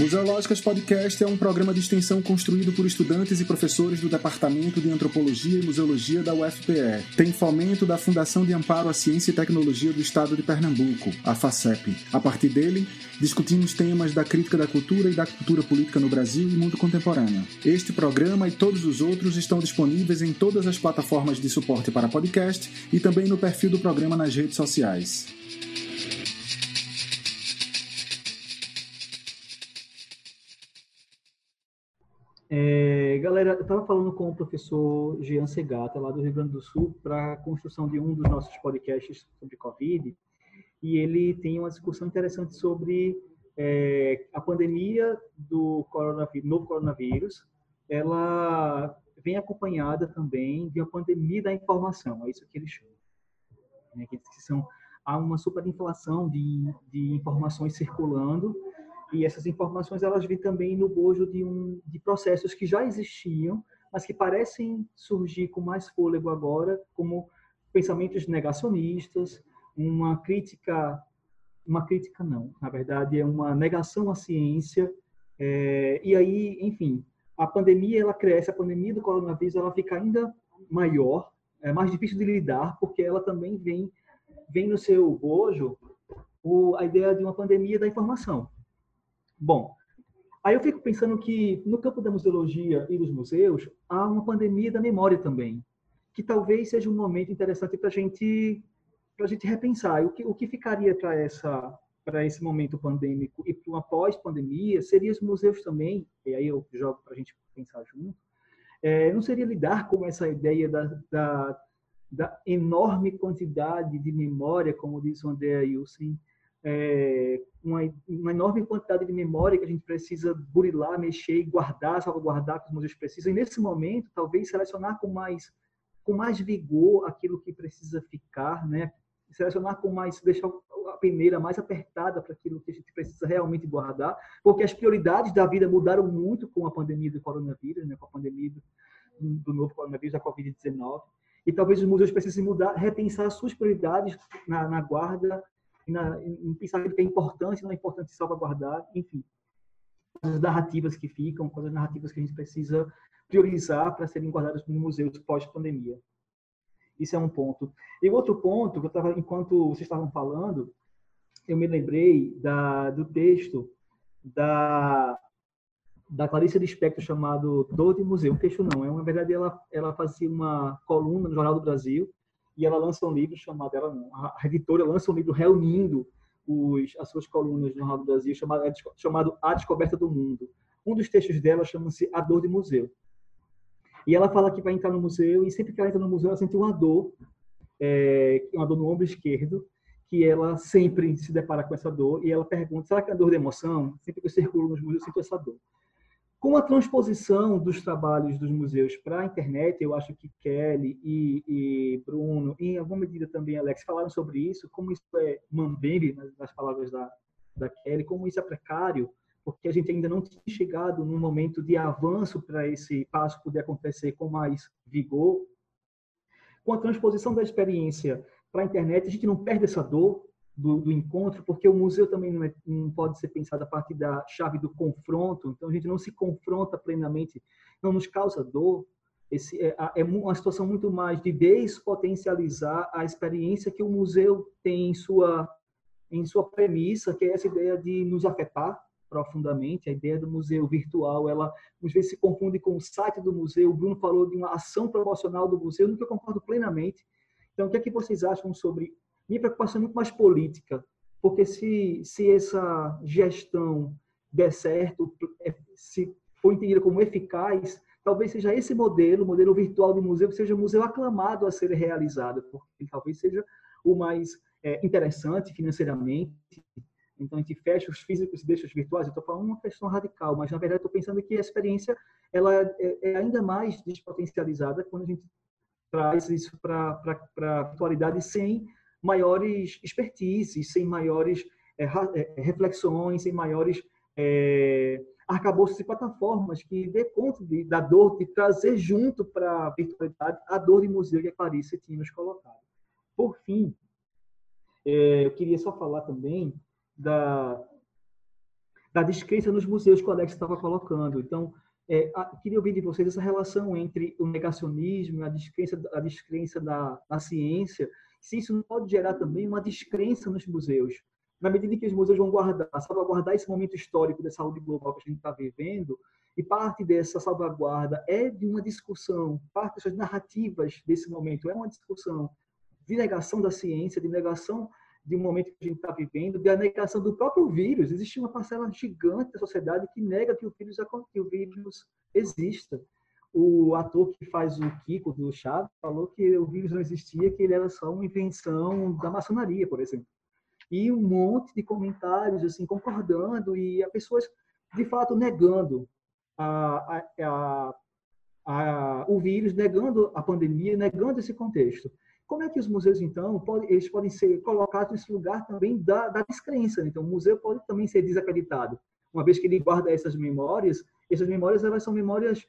Museológicas Podcast é um programa de extensão construído por estudantes e professores do Departamento de Antropologia e Museologia da UFPE. Tem fomento da Fundação de Amparo à Ciência e Tecnologia do Estado de Pernambuco, a FACEP. A partir dele, discutimos temas da crítica da cultura e da cultura política no Brasil e mundo contemporâneo. Este programa e todos os outros estão disponíveis em todas as plataformas de suporte para podcast e também no perfil do programa nas redes sociais. É, galera, eu estava falando com o professor Jean Segata, lá do Rio Grande do Sul, para a construção de um dos nossos podcasts sobre Covid, e ele tem uma discussão interessante sobre é, a pandemia do coronavírus, novo coronavírus. Ela vem acompanhada também de uma pandemia da informação, é isso que ele chama. Né, que são, há uma superinflação de, de informações circulando, e essas informações elas vêm também no bojo de, um, de processos que já existiam, mas que parecem surgir com mais fôlego agora, como pensamentos negacionistas, uma crítica, uma crítica não, na verdade é uma negação à ciência, é, e aí, enfim, a pandemia ela cresce, a pandemia do coronavírus ela fica ainda maior, é mais difícil de lidar, porque ela também vem, vem no seu bojo o, a ideia de uma pandemia da informação. Bom, aí eu fico pensando que no campo da museologia e dos museus há uma pandemia da memória também, que talvez seja um momento interessante para gente para a gente repensar. O que o que ficaria para essa para esse momento pandêmico e para uma pós-pandemia? Seria os museus também? E aí eu jogo para a gente pensar junto. É, não seria lidar com essa ideia da, da, da enorme quantidade de memória como diz o André Yusin é, uma, uma, enorme quantidade de memória que a gente precisa burilar, mexer e guardar, salvaguardar que os museus precisam. E nesse momento, talvez selecionar com mais com mais vigor aquilo que precisa ficar, né? Selecionar com mais deixar a peneira mais apertada para aquilo que a gente precisa realmente guardar, porque as prioridades da vida mudaram muito com a pandemia do coronavírus, né? Com a pandemia do, do novo coronavírus, da Covid-19. E talvez os museus precisem mudar, repensar as suas prioridades na, na guarda na, em pensar que é importante, não é importante salvaguardar, enfim. As narrativas que ficam, as narrativas que a gente precisa priorizar para serem guardadas no museu pós-pandemia. Isso é um ponto. E outro ponto, que eu tava, enquanto vocês estavam falando, eu me lembrei da, do texto da, da Clarice Lispector chamado Dor de Museu. Um texto não, é uma verdade, ela, ela fazia uma coluna no Jornal do Brasil e ela lança um livro chamado, ela a editora lança um livro reunindo os, as suas colunas no Jornal do Brasil, chamado, chamado A Descoberta do Mundo. Um dos textos dela chama-se A Dor de Museu. E ela fala que vai entrar no museu e sempre que ela entra no museu ela sente uma dor, é, uma dor no ombro esquerdo, que ela sempre se depara com essa dor e ela pergunta, será que é dor de emoção? Sempre que eu circulo nos museus eu sinto essa dor. Com a transposição dos trabalhos dos museus para a internet, eu acho que Kelly e, e, Bruno, e em alguma medida também Alex, falaram sobre isso, como isso é mambembe, nas palavras da, da Kelly, como isso é precário, porque a gente ainda não tinha chegado num momento de avanço para esse passo poder acontecer com mais vigor. Com a transposição da experiência para a internet, a gente não perde essa dor, do, do, encontro, porque o museu também não, é, não, pode ser pensado a partir da chave do confronto, então a gente não se confronta plenamente, não nos causa dor. Esse, é, é uma situação muito mais de despotencializar a experiência que o museu tem em sua, em sua premissa, que é essa ideia de nos afetar profundamente. A ideia do museu virtual, ela às vezes se confunde com o site do museu. O Bruno falou de uma ação promocional do museu, eu concordo plenamente. Então, o que é que vocês acham sobre minha preocupação é muito mais política, porque se, se essa gestão der certo, é, se for entendida como eficaz, talvez seja esse modelo, o modelo virtual de museu, seja um museu aclamado a ser realizado, porque talvez seja o mais é, interessante financeiramente. Então, a gente fecha os físicos e deixa os virtuais. Eu estou falando uma questão radical, mas, na verdade, estou pensando que a experiência ela é, é ainda mais despotencializada quando a gente traz isso para a atualidade sem maiores expertises, sem maiores é, reflexões, sem maiores é, arcabouços e plataformas que dê conta de, da dor de trazer junto para a virtualidade a dor de museu que a Clarice tinha nos colocado. Por fim, é, eu queria só falar também da, da descrença nos museus que o Alex estava colocando. Então, é, a, queria ouvir de vocês essa relação entre o negacionismo, a descrença, a descrença da, da ciência, se isso não pode gerar também uma descrença nos museus. Na medida em que os museus vão guardar, salvaguardar esse momento histórico da saúde global que a gente está vivendo, e parte dessa salvaguarda é de uma discussão, parte dessas narrativas desse momento é uma discussão de negação da ciência, de negação de um momento que a gente está vivendo, de a negação do próprio vírus. Existe uma parcela gigante da sociedade que nega que o vírus, que o vírus exista. O ator que faz o Kiko do Chaves falou que o vírus não existia, que ele era só uma invenção da maçonaria, por exemplo. E um monte de comentários assim concordando e as pessoas de fato negando a, a, a, o vírus, negando a pandemia, negando esse contexto. Como é que os museus, então, podem, eles podem ser colocados nesse lugar também da, da descrença? Então, o museu pode também ser desacreditado, uma vez que ele guarda essas memórias. Essas memórias elas são memórias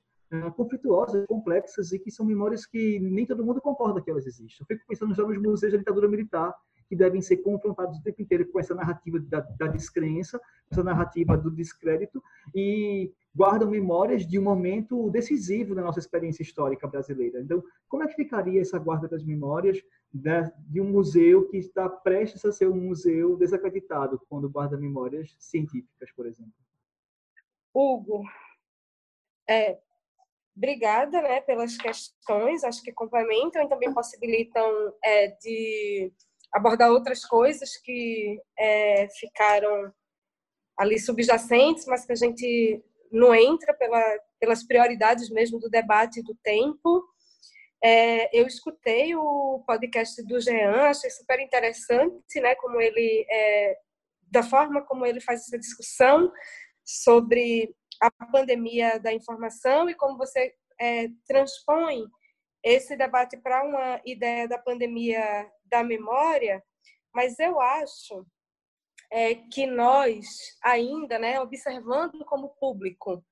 conflituosas, complexas e que são memórias que nem todo mundo concorda que elas existem. Eu fico pensando nos museus da ditadura militar, que devem ser confrontados o tempo inteiro com essa narrativa da, da descrença, essa narrativa do descrédito, e guardam memórias de um momento decisivo da nossa experiência histórica brasileira. Então, como é que ficaria essa guarda das memórias né, de um museu que está prestes a ser um museu desacreditado quando guarda memórias científicas, por exemplo? Hugo, é, obrigada né, pelas questões, acho que complementam e também possibilitam é, de abordar outras coisas que é, ficaram ali subjacentes, mas que a gente não entra pela, pelas prioridades mesmo do debate do tempo. É, eu escutei o podcast do Jean, achei super interessante, né, como ele, é, da forma como ele faz essa discussão sobre a pandemia da informação e como você é, transpõe esse debate para uma ideia da pandemia da memória, mas eu acho é, que nós ainda, né, observando como público,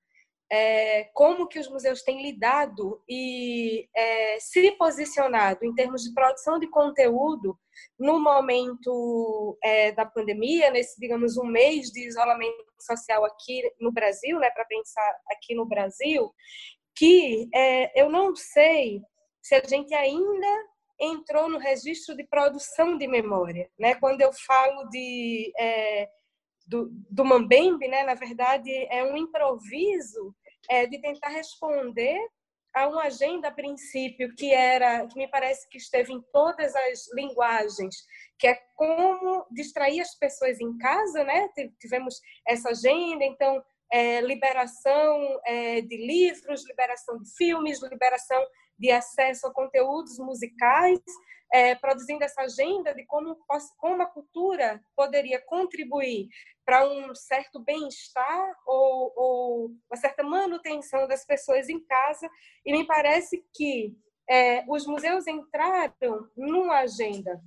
é, como que os museus têm lidado e é, se posicionado em termos de produção de conteúdo no momento é, da pandemia, nesse, digamos, um mês de isolamento social aqui no Brasil, né, para pensar aqui no Brasil, que é, eu não sei se a gente ainda entrou no registro de produção de memória. Né? Quando eu falo de, é, do, do Mambembe, né, na verdade, é um improviso é, de tentar responder a uma agenda a princípio que era que me parece que esteve em todas as linguagens que é como distrair as pessoas em casa né? Tivemos essa agenda então é, liberação é, de livros liberação de filmes liberação de acesso a conteúdos musicais, é, produzindo essa agenda de como, como a cultura poderia contribuir para um certo bem-estar ou, ou, uma certa manutenção das pessoas em casa. E me parece que é, os museus entraram numa agenda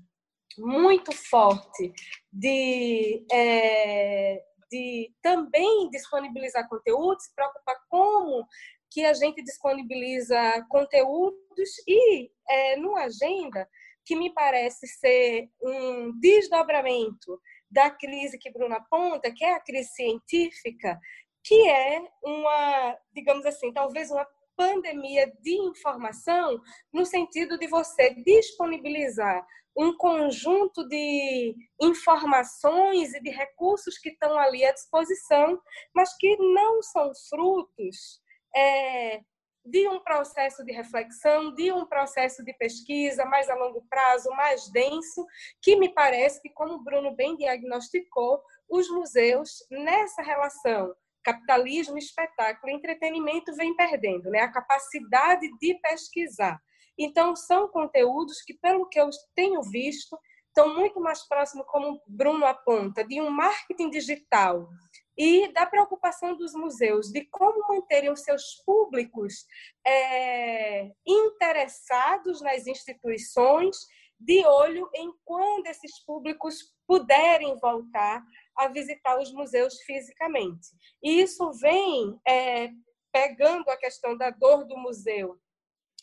muito forte de, é, de também disponibilizar conteúdos, se preocupar como que a gente disponibiliza conteúdos e é, numa agenda que me parece ser um desdobramento da crise que Bruna aponta, que é a crise científica, que é uma, digamos assim, talvez uma pandemia de informação, no sentido de você disponibilizar um conjunto de informações e de recursos que estão ali à disposição, mas que não são frutos é, de um processo de reflexão, de um processo de pesquisa mais a longo prazo, mais denso, que me parece que, como o Bruno bem diagnosticou, os museus, nessa relação capitalismo, espetáculo, entretenimento, vem perdendo né? a capacidade de pesquisar. Então, são conteúdos que, pelo que eu tenho visto, estão muito mais próximos, como o Bruno aponta, de um marketing digital e da preocupação dos museus de como manterem os seus públicos é, interessados nas instituições, de olho em quando esses públicos puderem voltar a visitar os museus fisicamente. E isso vem é, pegando a questão da dor do museu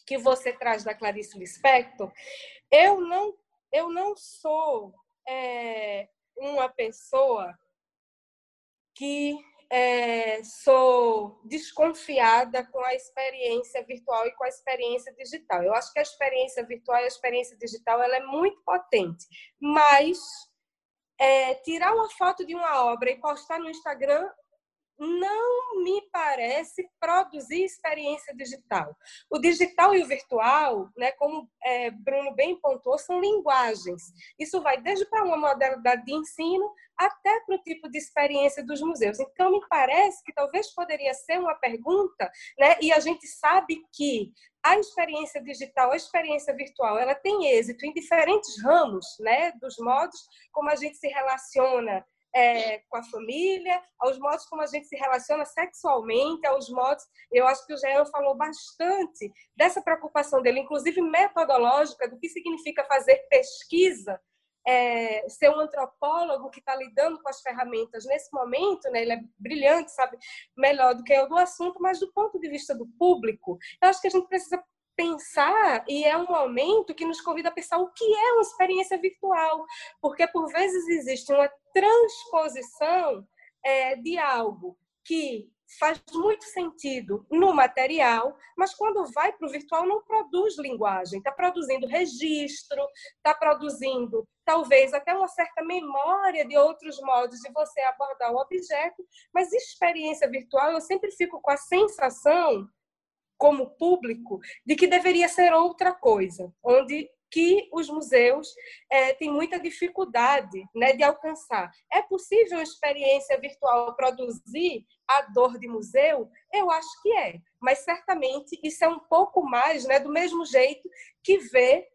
que você traz da Clarice Lispector. Eu não, eu não sou é, uma pessoa que é, sou desconfiada com a experiência virtual e com a experiência digital. Eu acho que a experiência virtual e a experiência digital ela é muito potente, mas é, tirar uma foto de uma obra e postar no Instagram não me parece produzir experiência digital. O digital e o virtual, né, como é, Bruno bem pontuou, são linguagens. Isso vai desde para uma modalidade de ensino até para o tipo de experiência dos museus. Então, me parece que talvez poderia ser uma pergunta, né, e a gente sabe que a experiência digital, a experiência virtual, ela tem êxito em diferentes ramos, né, dos modos como a gente se relaciona é, com a família, aos modos como a gente se relaciona sexualmente, aos modos. Eu acho que o Jean falou bastante dessa preocupação dele, inclusive metodológica, do que significa fazer pesquisa. É, ser um antropólogo que está lidando com as ferramentas nesse momento, né, ele é brilhante, sabe, melhor do que eu do assunto, mas do ponto de vista do público, eu acho que a gente precisa pensar e é um momento que nos convida a pensar o que é uma experiência virtual, porque por vezes existe uma transposição é, de algo que faz muito sentido no material, mas quando vai para o virtual não produz linguagem, está produzindo registro, está produzindo talvez até uma certa memória de outros modos de você abordar o objeto, mas experiência virtual eu sempre fico com a sensação como público de que deveria ser outra coisa, onde que os museus é, têm muita dificuldade né, de alcançar. É possível uma experiência virtual produzir a dor de museu? Eu acho que é, mas certamente isso é um pouco mais, né, do mesmo jeito que ver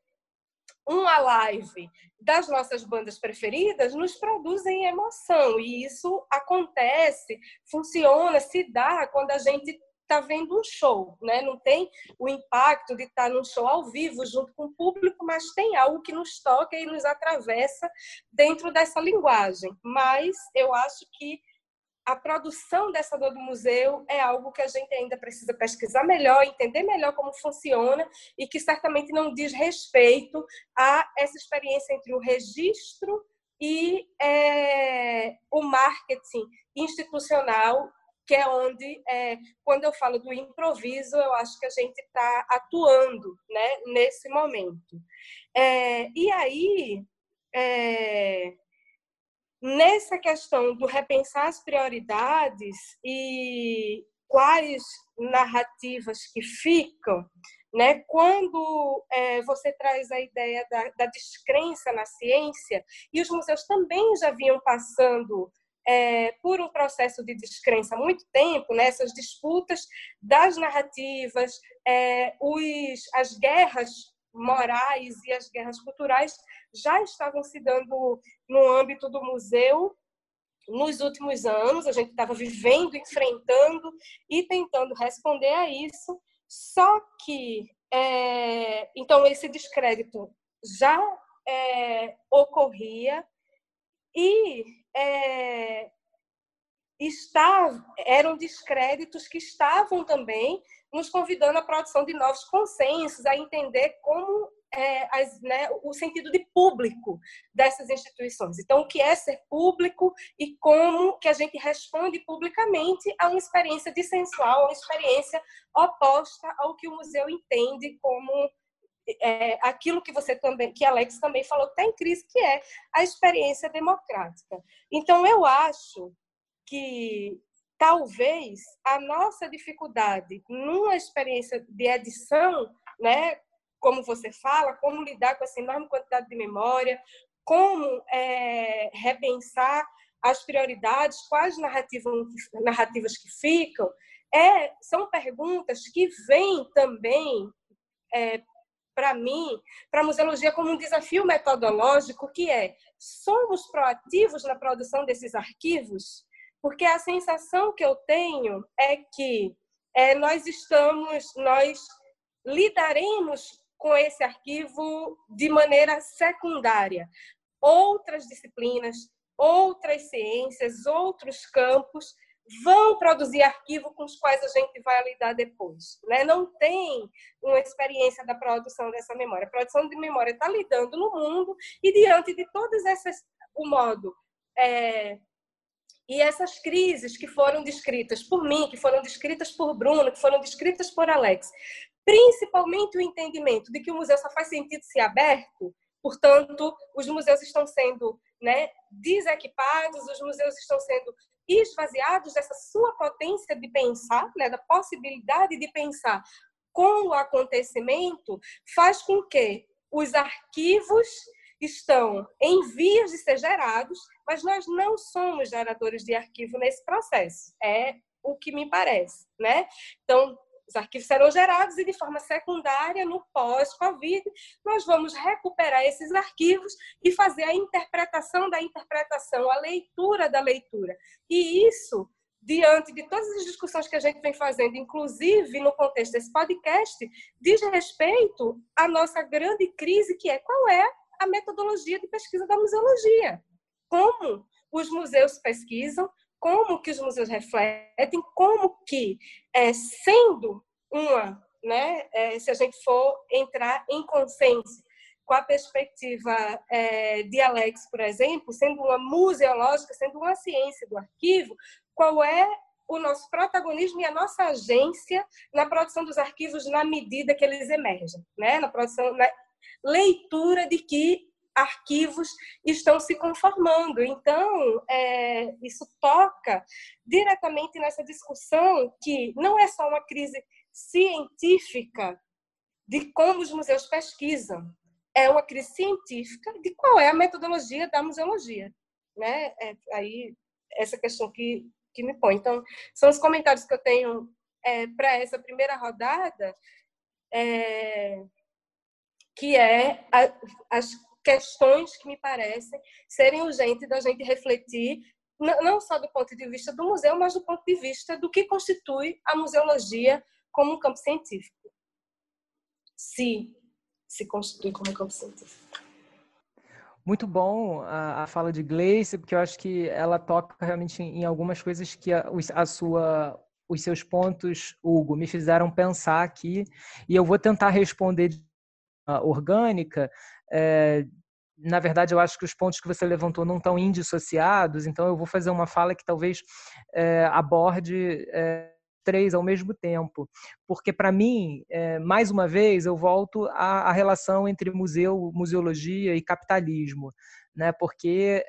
uma live das nossas bandas preferidas nos produzem emoção e isso acontece, funciona, se dá quando a gente está vendo um show, né? Não tem o impacto de estar tá num show ao vivo junto com o público, mas tem algo que nos toca e nos atravessa dentro dessa linguagem. Mas eu acho que a produção dessa dor do museu é algo que a gente ainda precisa pesquisar melhor, entender melhor como funciona e que certamente não diz respeito a essa experiência entre o registro e é, o marketing institucional que é onde, é, quando eu falo do improviso, eu acho que a gente está atuando né, nesse momento. É, e aí, é, nessa questão do repensar as prioridades e quais narrativas que ficam, né? Quando é, você traz a ideia da, da, descrença na ciência, e os museus também já vinham passando é, por um processo de descrença há muito tempo, né, disputas das narrativas, é, os, as guerras morais e as guerras culturais já estavam se dando no âmbito do museu nos últimos anos, a gente estava vivendo, enfrentando e tentando responder a isso, só que, é, então, esse descrédito já é, ocorria e é, está, eram descréditos que estavam também nos convidando à produção de novos consensos, a entender como é, as, né, o sentido de público dessas instituições. Então, o que é ser público e como que a gente responde publicamente a uma experiência dissensual, uma experiência oposta ao que o museu entende como é, aquilo que você também, que Alex também falou, está em crise, que é a experiência democrática. Então, eu acho que talvez a nossa dificuldade numa experiência de edição, né, como você fala, como lidar com essa enorme quantidade de memória, como é, repensar as prioridades, quais narrativas, narrativas que ficam, é, são perguntas que vêm também é, para mim, para a museologia como um desafio metodológico, que é, somos proativos na produção desses arquivos? Porque a sensação que eu tenho é que é, nós estamos, nós lidaremos com esse arquivo de maneira secundária. Outras disciplinas, outras ciências, outros campos vão produzir arquivo com os quais a gente vai lidar depois. Né? Não tem uma experiência da produção dessa memória. A produção de memória está lidando no mundo e diante de todas essas, o modo é, E essas crises que foram descritas por mim, que foram descritas por Bruno, que foram descritas por Alex, principalmente o entendimento de que o museu só faz sentido se aberto, portanto, os museus estão sendo né, desequipados, os museus estão sendo esvaziados dessa sua potência de pensar, né, da possibilidade de pensar com o acontecimento, faz com que os arquivos estão em vias de ser gerados, mas nós não somos geradores de arquivo nesse processo. É o que me parece, né? Então, os arquivos serão gerados e de forma secundária, no pós-Covid, nós vamos recuperar esses arquivos e fazer a interpretação da interpretação, a leitura da leitura. E isso, diante de todas as discussões que a gente vem fazendo, inclusive no contexto desse podcast, diz respeito à nossa grande crise, que é qual é a metodologia de pesquisa da museologia. Como os museus pesquisam, como que os museus refletem, como que, é, sendo uma, né, é, se a gente for entrar em consenso com a perspectiva é, de Alex, por exemplo, sendo uma museológica, sendo uma ciência do arquivo, qual é o nosso protagonismo e a nossa agência na produção dos arquivos na medida que eles emergem, né? na produção, na leitura de que arquivos estão se conformando. Então, é, isso toca diretamente nessa discussão que não é só uma crise científica de como os museus pesquisam, é uma crise científica de qual é a metodologia da museologia. Né? É, aí, essa questão que, que me põe. Então, são os comentários que eu tenho é, para essa primeira rodada, é, que é a, as questões que me parecem serem urgentes da gente refletir, não só do ponto de vista do museu, mas do ponto de vista do que constitui a museologia como um campo científico. Se se constitui como um campo científico. Muito bom a, a fala de Gleice, porque eu acho que ela toca realmente em algumas coisas que a, a sua os seus pontos, Hugo, me fizeram pensar aqui, e eu vou tentar responder de orgânica, é, na verdade, eu acho que os pontos que você levantou não estão indissociados, então eu vou fazer uma fala que talvez é, aborde é, três ao mesmo tempo. Porque, para mim, é, mais uma vez, eu volto à, à, relação entre museu, museologia e capitalismo. Né? Porque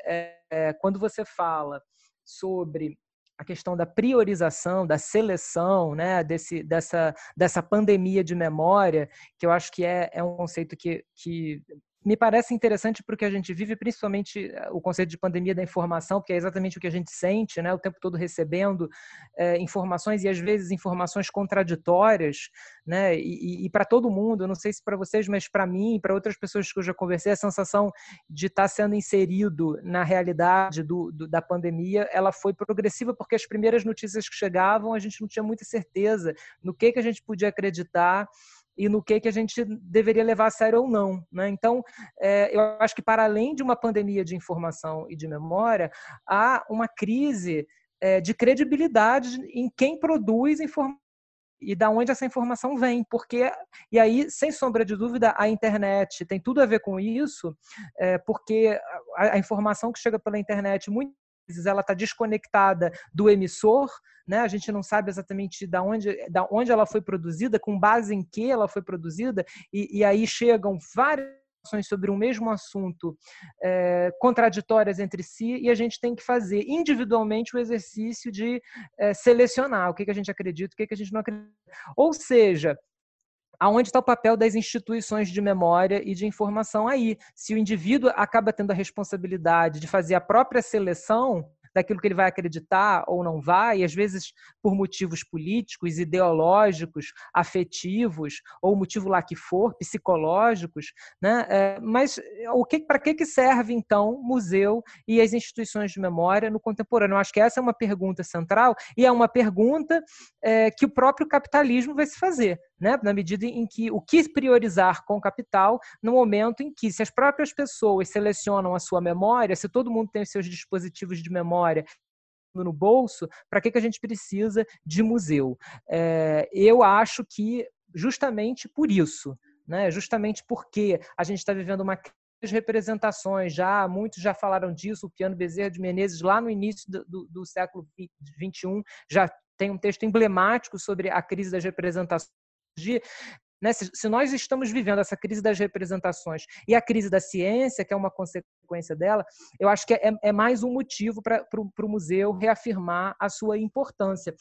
quando você fala sobre a questão da priorização, da seleção, né, desse, dessa, dessa pandemia de memória, que eu acho que é, é um conceito que, que me parece interessante porque a gente vive principalmente eh, o conceito de pandemia da informação, porque é exatamente o que a gente sente, né, o tempo todo recebendo é, informações e às vezes informações contraditórias, né, e, e, e para todo mundo, eu não sei se para vocês, mas para mim e para outras pessoas que eu já conversei, a sensação de estar tá sendo inserido na realidade do, do, da pandemia, ela foi progressiva porque as primeiras notícias que chegavam a gente não tinha muita certeza no que que a gente podia acreditar e no que, que a gente deveria levar a sério ou não. Né? Então, é, eu acho que para além de uma pandemia de informação e de memória, há uma crise é, de credibilidade em quem produz informação e da onde essa informação vem, porque e aí sem sombra de dúvida a internet tem tudo a ver com isso, é, porque a, a informação que chega pela internet muito ela está desconectada do emissor, né? A gente não sabe exatamente da onde, da onde ela foi produzida, com base em que ela foi produzida, e, e aí chegam várias sobre um mesmo assunto é, contraditórias entre si e a gente tem que fazer individualmente o exercício de é, selecionar o que, que a gente acredita, o que, que a gente não acredita. Ou seja, aonde está o papel das instituições de memória e de informação aí? Se o indivíduo acaba tendo a responsabilidade de fazer a própria seleção, daquilo que ele vai acreditar ou não vai, e às vezes por motivos políticos, ideológicos, afetivos, ou motivo lá que for, psicológicos, né? É, mas o que, para que, que serve então museu e as instituições de memória no contemporâneo? Eu acho que essa é uma pergunta central e é uma pergunta é, que o próprio capitalismo vai se fazer. Né? na medida em que o que priorizar com capital no momento em que, se as próprias pessoas selecionam a sua memória, se todo mundo tem os seus dispositivos de memória no bolso, para que, que a gente precisa de museu? É, eu acho que justamente por isso, né? justamente porque a gente está vivendo uma representações, já muitos já falaram disso, o Piano Bezerra de Menezes, lá no início do, do, do século XXI, já tem um texto emblemático sobre a crise das representações né? Se, se, nós estamos vivendo essa crise das representações e a crise da ciência, que é uma consequência dela, eu acho que é, é mais um motivo para o museu reafirmar a sua importância.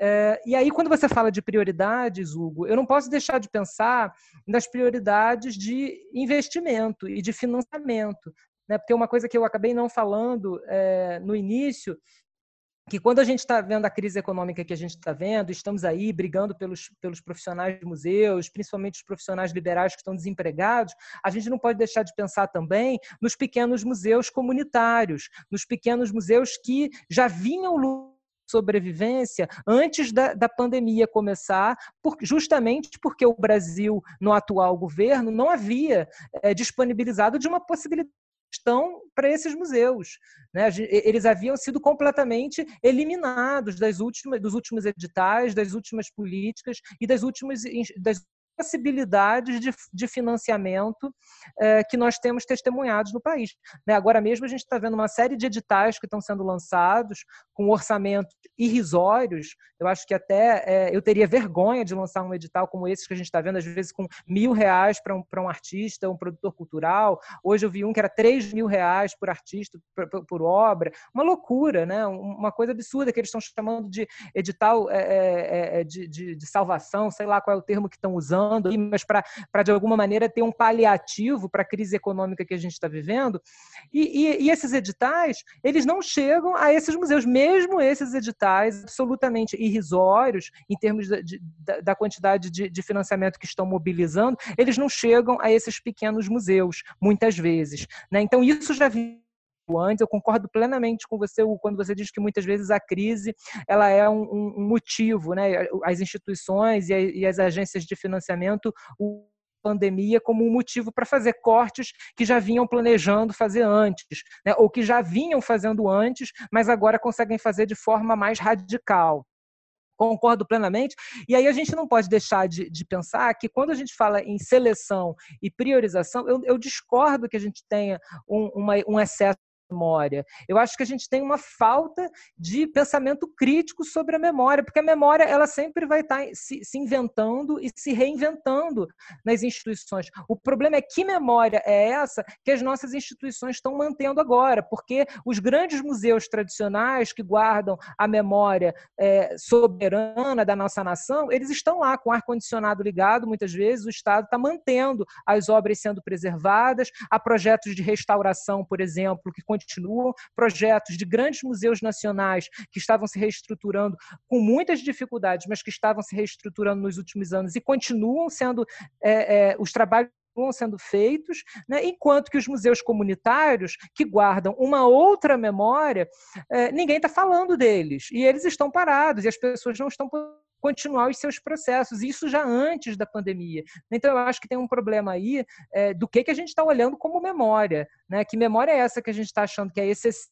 É, e aí, quando você fala de prioridades, Hugo, eu não posso deixar de pensar nas prioridades de investimento e de financiamento. Né? Porque uma coisa que eu acabei não falando é, no início que quando a gente está vendo a crise econômica que a gente está vendo, estamos aí brigando pelos, pelos profissionais de museus, principalmente os profissionais liberais que estão desempregados, a gente não pode deixar de pensar também nos pequenos museus comunitários, nos pequenos museus que já vinham sobrevivência antes da, da pandemia começar, por, justamente porque o Brasil, no atual governo, não havia é, disponibilizado de uma possibilidade estão para esses museus. Né? Eles haviam sido completamente eliminados das últimas, dos últimos editais, das últimas políticas e das últimas das possibilidades de, de financiamento é, que nós temos testemunhados no país. Né? Agora mesmo a gente está vendo uma série de editais que estão sendo lançados com orçamentos irrisórios. Eu acho que até é, eu teria vergonha de lançar um edital como esse que a gente está vendo, às vezes com mil reais para um, um artista, um produtor cultural. Hoje eu vi um que era três mil reais por artista, por, por obra. Uma loucura, né? uma coisa absurda que eles estão chamando de edital é de, de, de salvação, sei lá qual é o termo que estão usando mas para de alguma maneira ter um paliativo para a crise econômica que a gente está vivendo. E, e, e, esses editais, eles não chegam a esses museus, mesmo esses editais absolutamente irrisórios em termos de, de, da quantidade de, de financiamento que estão mobilizando, eles não chegam a esses pequenos museus, muitas vezes. Né? Então, isso já antes. Eu concordo plenamente com você quando você diz que muitas vezes a crise ela é um, um motivo, né? As instituições e, a, e as agências de financiamento o pandemia como um motivo para fazer cortes que já vinham planejando fazer antes, né? ou que já vinham fazendo antes, mas agora conseguem fazer de forma mais radical concordo plenamente. E aí a gente não pode deixar de, de, pensar que quando a gente fala em seleção e priorização, eu, eu discordo que a gente tenha um, uma, um excesso memória. Eu acho que a gente tem uma falta de pensamento crítico sobre a memória, porque a memória ela sempre vai estar se, se inventando e se reinventando nas instituições. O problema é que memória é essa que as nossas instituições estão mantendo agora, porque os grandes museus tradicionais que guardam a memória é, soberana da nossa nação, eles estão lá com ar-condicionado ligado, muitas vezes o Estado está mantendo as obras sendo preservadas, há projetos de restauração, por exemplo, que continuam, projetos de grandes museus nacionais que estavam se reestruturando com muitas dificuldades, mas que estavam se reestruturando nos últimos anos e continuam sendo é, é, os trabalhos vão sendo feitos, né? enquanto que os museus comunitários, que guardam uma outra memória, é, ninguém está falando deles. E eles estão parados, e as pessoas não estão continuar os seus processos, isso já antes da pandemia. Então, eu acho que tem um problema aí é, do que, que a gente está olhando como memória. Né? Que memória é essa que a gente está achando que é excessiva?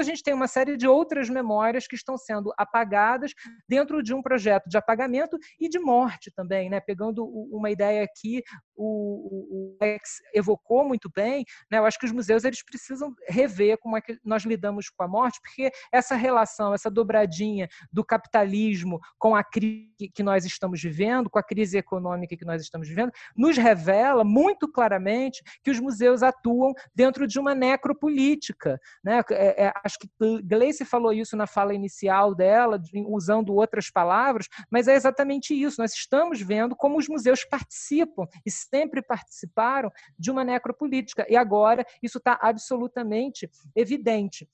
A gente tem uma série de outras memórias que estão sendo apagadas dentro de um projeto de apagamento e de morte também, né? Pegando uma ideia aqui, o, o, Alex evocou muito bem, né? Eu acho que os museus eles precisam rever como é que nós lidamos com a morte, porque essa relação, essa dobradinha do capitalismo com a crise que nós estamos vivendo, com a crise econômica que nós estamos vivendo, nos revela muito claramente que os museus atuam dentro de uma necropolítica, né? Acho que Gleice falou isso na fala inicial dela, usando outras palavras, mas é exatamente isso. Nós estamos vendo como os museus participam e sempre participaram de uma necropolítica. E agora isso está absolutamente evidente.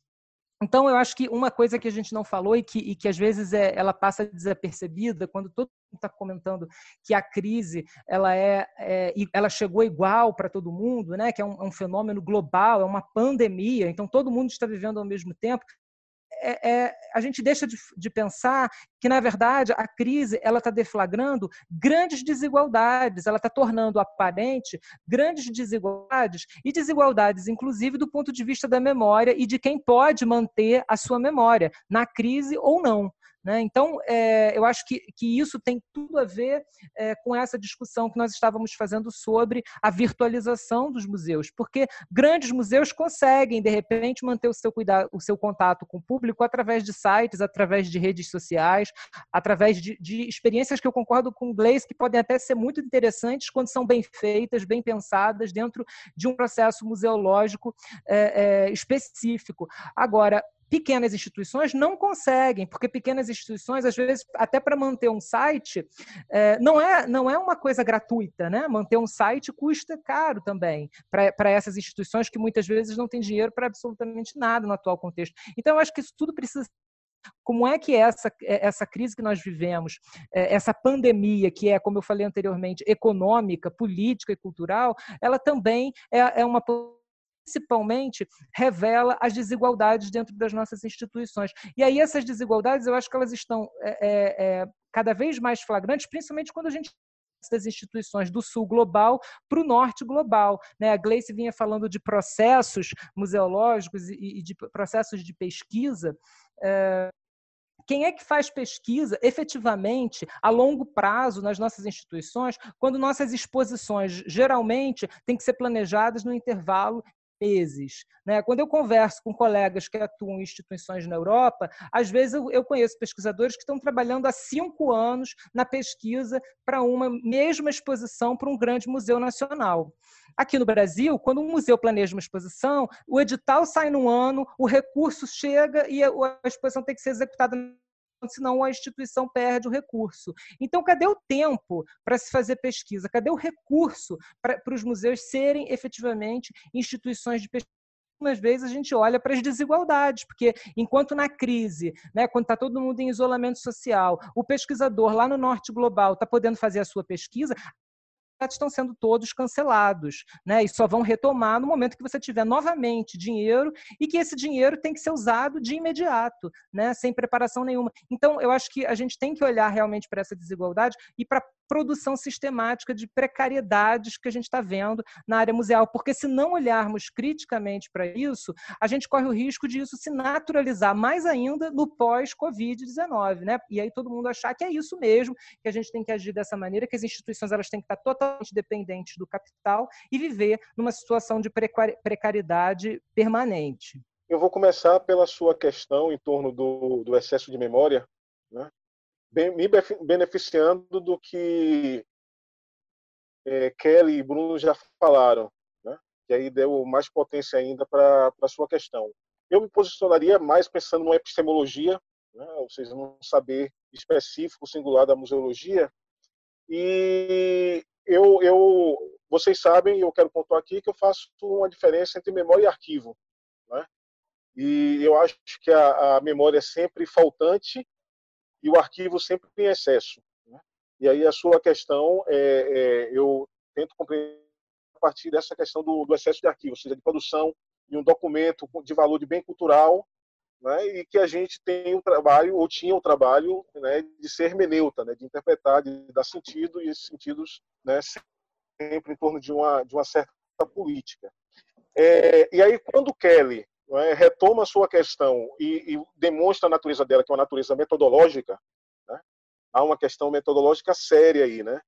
Então, eu acho que uma coisa que a gente não falou e que, e que às vezes é, ela passa desapercebida quando todo mundo está comentando que a crise ela é, é ela chegou igual para todo mundo, né? Que é um, é um fenômeno global, é uma pandemia. Então, todo mundo está vivendo ao mesmo tempo é, é, a gente deixa de, de, pensar que, na verdade, a crise ela está deflagrando grandes desigualdades, ela está tornando aparente grandes desigualdades e desigualdades, inclusive, do ponto de vista da memória e de quem pode manter a sua memória, na crise ou não. Né? Então, é, eu acho que, que isso tem tudo a ver é, com essa discussão que nós estávamos fazendo sobre a virtualização dos museus, porque grandes museus conseguem, de repente, manter o seu, cuidado, o seu contato com o público através de sites, através de redes sociais, através de, de experiências que eu concordo com o Gleis, que podem até ser muito interessantes quando são bem feitas, bem pensadas, dentro de um processo museológico é, é, específico. Agora, pequenas instituições não conseguem, porque pequenas instituições, às vezes, até para manter um site, é, não, é, não é uma coisa gratuita, né? Manter um site custa caro também para essas instituições que muitas vezes não têm dinheiro para absolutamente nada no atual contexto. Então, eu acho que isso tudo precisa como é que essa, essa crise que nós vivemos, é, essa pandemia, que é, como eu falei anteriormente, econômica, política e cultural, ela também é, é uma principalmente revela as desigualdades dentro das nossas instituições. E aí essas desigualdades, eu acho que elas estão é, é, é cada vez mais flagrantes, principalmente quando a gente das instituições do sul global para o norte global. Né? A Gleice vinha falando de processos museológicos e de processos de pesquisa. É, quem é que faz pesquisa efetivamente a longo prazo nas nossas instituições, quando nossas exposições geralmente têm que ser planejadas no intervalo meses. Né? Quando eu converso com colegas que atuam em instituições na Europa, às vezes eu, eu conheço pesquisadores que estão trabalhando há cinco anos na pesquisa para uma mesma exposição para um grande museu nacional. Aqui no Brasil, quando um museu planeja uma exposição, o edital sai no ano, o recurso chega e a exposição tem que ser executada senão a instituição perde o recurso. Então, cadê o tempo para se fazer pesquisa? Cadê o recurso para, os museus serem efetivamente instituições de pesquisa? Algumas vezes a gente olha para as desigualdades, porque enquanto na crise, né, quando está todo mundo em isolamento social, o pesquisador lá no norte global está podendo fazer a sua pesquisa, estão sendo todos cancelados, né? E só vão retomar no momento que você tiver novamente dinheiro e que esse dinheiro tem que ser usado de imediato, né? Sem preparação nenhuma. Então, eu acho que a gente tem que olhar realmente para essa desigualdade e para produção sistemática de precariedades que a gente está vendo na área museal, porque se não olharmos criticamente para isso, a gente corre o risco de isso se naturalizar mais ainda no pós-Covid-19, né? E aí todo mundo achar que é isso mesmo, que a gente tem que agir dessa maneira, que as instituições elas têm que estar totalmente dependentes do capital e viver numa situação de precariedade permanente. Eu vou começar pela sua questão em torno do, do excesso de memória, né? Me beneficiando do que é, Kelly e Bruno já falaram, né? que aí deu mais potência ainda para a sua questão. Eu me posicionaria mais pensando numa epistemologia, né? ou seja, num saber específico, singular da museologia, e eu, eu, vocês sabem, eu quero pontuar aqui, que eu faço uma diferença entre memória e arquivo. Né? E eu acho que a, a memória é sempre faltante e o arquivo sempre em excesso. Né? E aí a sua questão, é, é, eu tento compreender a partir dessa questão do, do, excesso de arquivo, ou seja, de produção de um documento de valor de bem cultural, né? e que a gente tem o trabalho, ou tinha o trabalho, né, de ser hermeneuta, né, de interpretar, de dar sentido, e esses sentidos né, sempre em torno de uma, de uma certa política. É, e aí, quando Kelly é, retoma sua questão e, e, demonstra a natureza dela, que é uma natureza metodológica, né? há uma questão metodológica séria aí, né?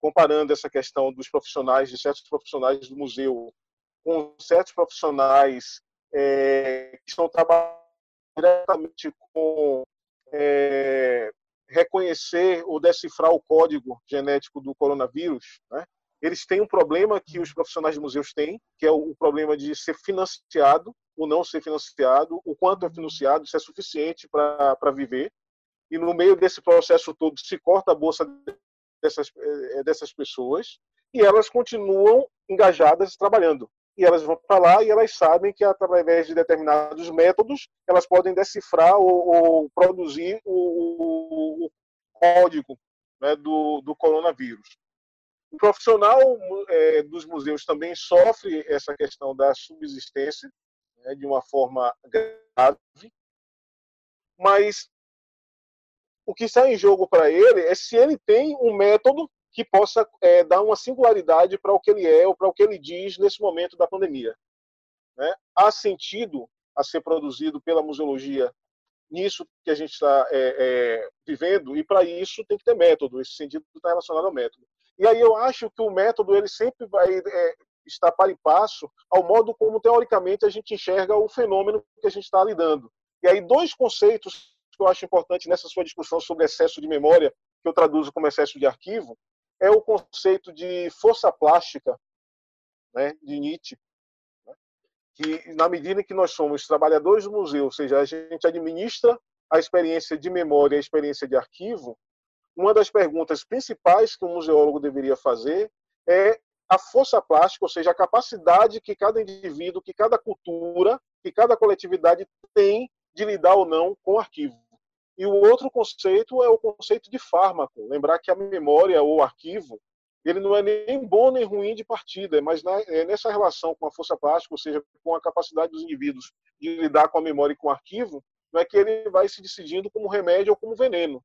comparando essa questão dos profissionais, de certos profissionais do museu, com certos profissionais é, que estão trabalhando diretamente com é, reconhecer ou decifrar o código genético do coronavírus, né? Eles têm um problema que os profissionais de museus têm, que é o problema de ser financiado ou não ser financiado, o quanto é financiado, se é suficiente para viver. E no meio desse processo todo se corta a bolsa dessas, eh, dessas pessoas e elas continuam engajadas trabalhando. E elas vão para lá e elas sabem que através de determinados métodos elas podem decifrar ou, ou produzir o, o, código né, do, do coronavírus. Profissional é, dos museus também sofre essa questão da subsistência né, de uma forma grave, mas o que está em jogo para ele é se ele tem um método que possa é, dar uma singularidade para o que ele é ou para o que ele diz nesse momento da pandemia. Né? Há sentido a ser produzido pela museologia nisso que a gente está é, é, vivendo, e para isso tem que ter método, esse sentido está relacionado ao método. E aí eu acho que o método ele sempre vai é, estar para e passo ao modo como, teoricamente, a gente enxerga o fenômeno que a gente está lidando. E aí dois conceitos que eu acho importante nessa sua discussão sobre excesso de memória, que eu traduzo como excesso de arquivo, é o conceito de força plástica, né, de Nietzsche, que na medida em que nós somos trabalhadores do museu, ou seja, a gente administra a experiência de memória, a experiência de arquivo, uma das perguntas principais que um museólogo deveria fazer é a força plástica, ou seja, a capacidade que cada indivíduo, que cada cultura, que cada coletividade tem de lidar ou não com o arquivo. E o outro conceito é o conceito de fármaco. Lembrar que a memória ou arquivo ele não é nem bom nem ruim de partida, mas é nessa relação com a força plástica, ou seja, com a capacidade dos indivíduos de lidar com a memória e com o arquivo, não é que ele vai se decidindo como remédio ou como veneno.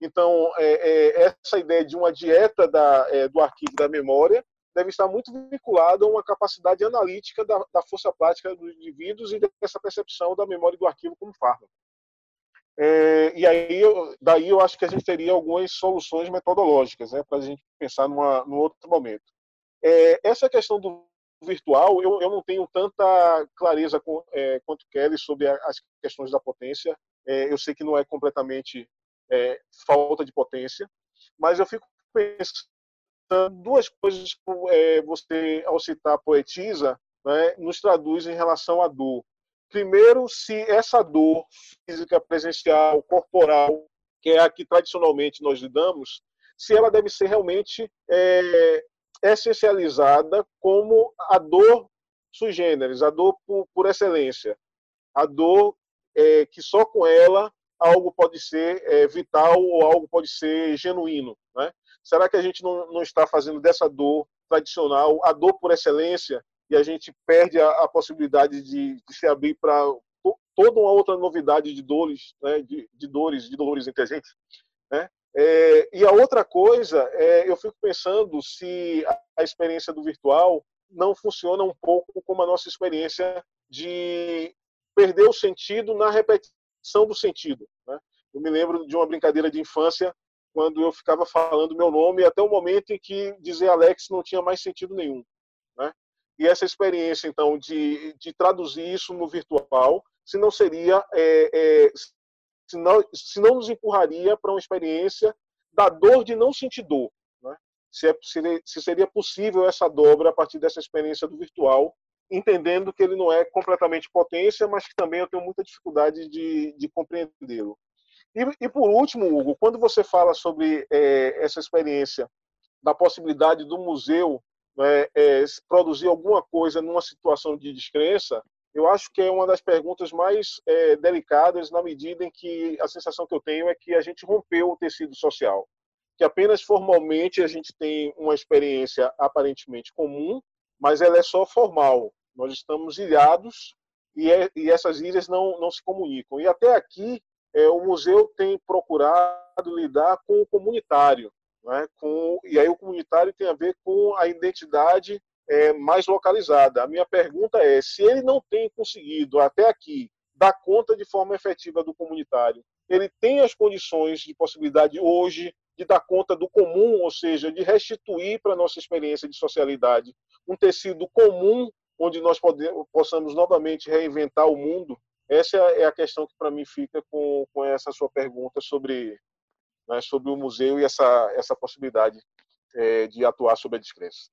Então, é, é, essa ideia de uma dieta da, é, do arquivo da memória deve estar muito vinculada a uma capacidade analítica da, da força plástica dos indivíduos e dessa percepção da memória do arquivo como fármaco. É, e aí, daí eu acho que a gente teria algumas soluções metodológicas né, para a gente pensar numa, num outro momento. É, essa questão do virtual, eu, eu não tenho tanta clareza com, é, quanto Kelly sobre a, as questões da potência. Eu sei que não é completamente é, falta de potência, mas eu fico pensando duas coisas é, você, ao citar poetisa, né, nos traduz em relação à dor. Primeiro, se essa dor física, presencial, corporal, que é a que tradicionalmente nós lidamos, se ela deve ser realmente é, essencializada como a dor sui generis, a dor por, por excelência, a dor é, que só com ela algo pode ser é, vital ou algo pode ser genuíno. Né? Será que a gente não, não está fazendo dessa dor tradicional a dor por excelência e a gente perde a, a possibilidade de, de, se abrir para toda uma outra novidade de dores, né, de, de, dores, de dores gente, né? É, e a outra coisa, é, eu fico pensando se a experiência do virtual não funciona um pouco como a nossa experiência de perder o sentido na repetição do sentido. Né? Eu me lembro de uma brincadeira de infância quando eu ficava falando meu nome até o momento em que dizer Alex não tinha mais sentido nenhum. Né? E essa experiência, então, de, de traduzir isso no virtual, se não seria, é, é, se, não, se não nos empurraria para uma experiência da dor de não sentir dor. Né? Se, é, se seria possível essa dobra a partir dessa experiência do virtual, entendendo que ele não é completamente potência, mas que também eu tenho muita dificuldade de, de compreendê-lo. E, e, por último, Hugo, quando você fala sobre é, essa experiência da possibilidade do museu né, é, produzir alguma coisa numa situação de descrença, eu acho que é uma das perguntas mais é, delicadas na medida em que a sensação que eu tenho é que a gente rompeu o tecido social, que apenas formalmente a gente tem uma experiência aparentemente comum, mas ela é só formal. Nós estamos ilhados e, é, e essas ilhas não, não se comunicam. E até aqui é, o museu tem procurado lidar com o comunitário, né? com, e aí o comunitário tem a ver com a identidade é, mais localizada. A minha pergunta é: se ele não tem conseguido até aqui dar conta de forma efetiva do comunitário, ele tem as condições de possibilidade hoje de dar conta do comum, ou seja, de restituir para a nossa experiência de socialidade um tecido comum onde nós podemos, possamos novamente reinventar o mundo? Essa é a questão que para mim fica com, com essa sua pergunta sobre né, sobre o museu e essa, essa possibilidade é, de atuar sobre a descrença.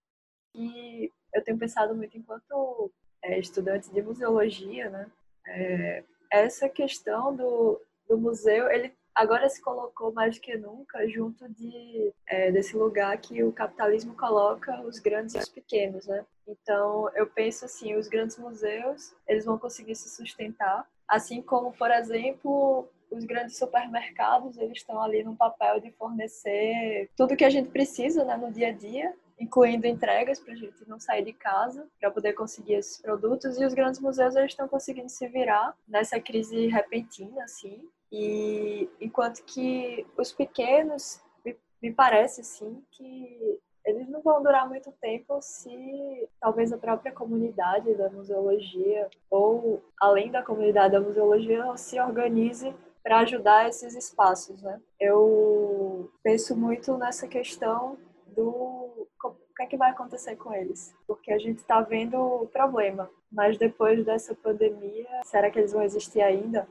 E eu tenho pensado muito enquanto é, estudante de museologia, né, é, essa questão do, do museu, ele agora se colocou mais que nunca junto de é, desse lugar que o capitalismo coloca os grandes e os pequenos, né? Então eu penso assim, os grandes museus eles vão conseguir se sustentar, assim como por exemplo os grandes supermercados eles estão ali no papel de fornecer tudo que a gente precisa né, no dia a dia, incluindo entregas para a gente não sair de casa para poder conseguir esses produtos. E os grandes museus eles estão conseguindo se virar nessa crise repentina, assim. E enquanto que os pequenos me, me parece assim que eles não vão durar muito tempo se talvez a própria comunidade da museologia ou além da comunidade da museologia se organize para ajudar esses espaços, né? Eu penso muito nessa questão do o é que vai acontecer com eles, porque a gente está vendo o problema, mas depois dessa pandemia, será que eles vão existir ainda?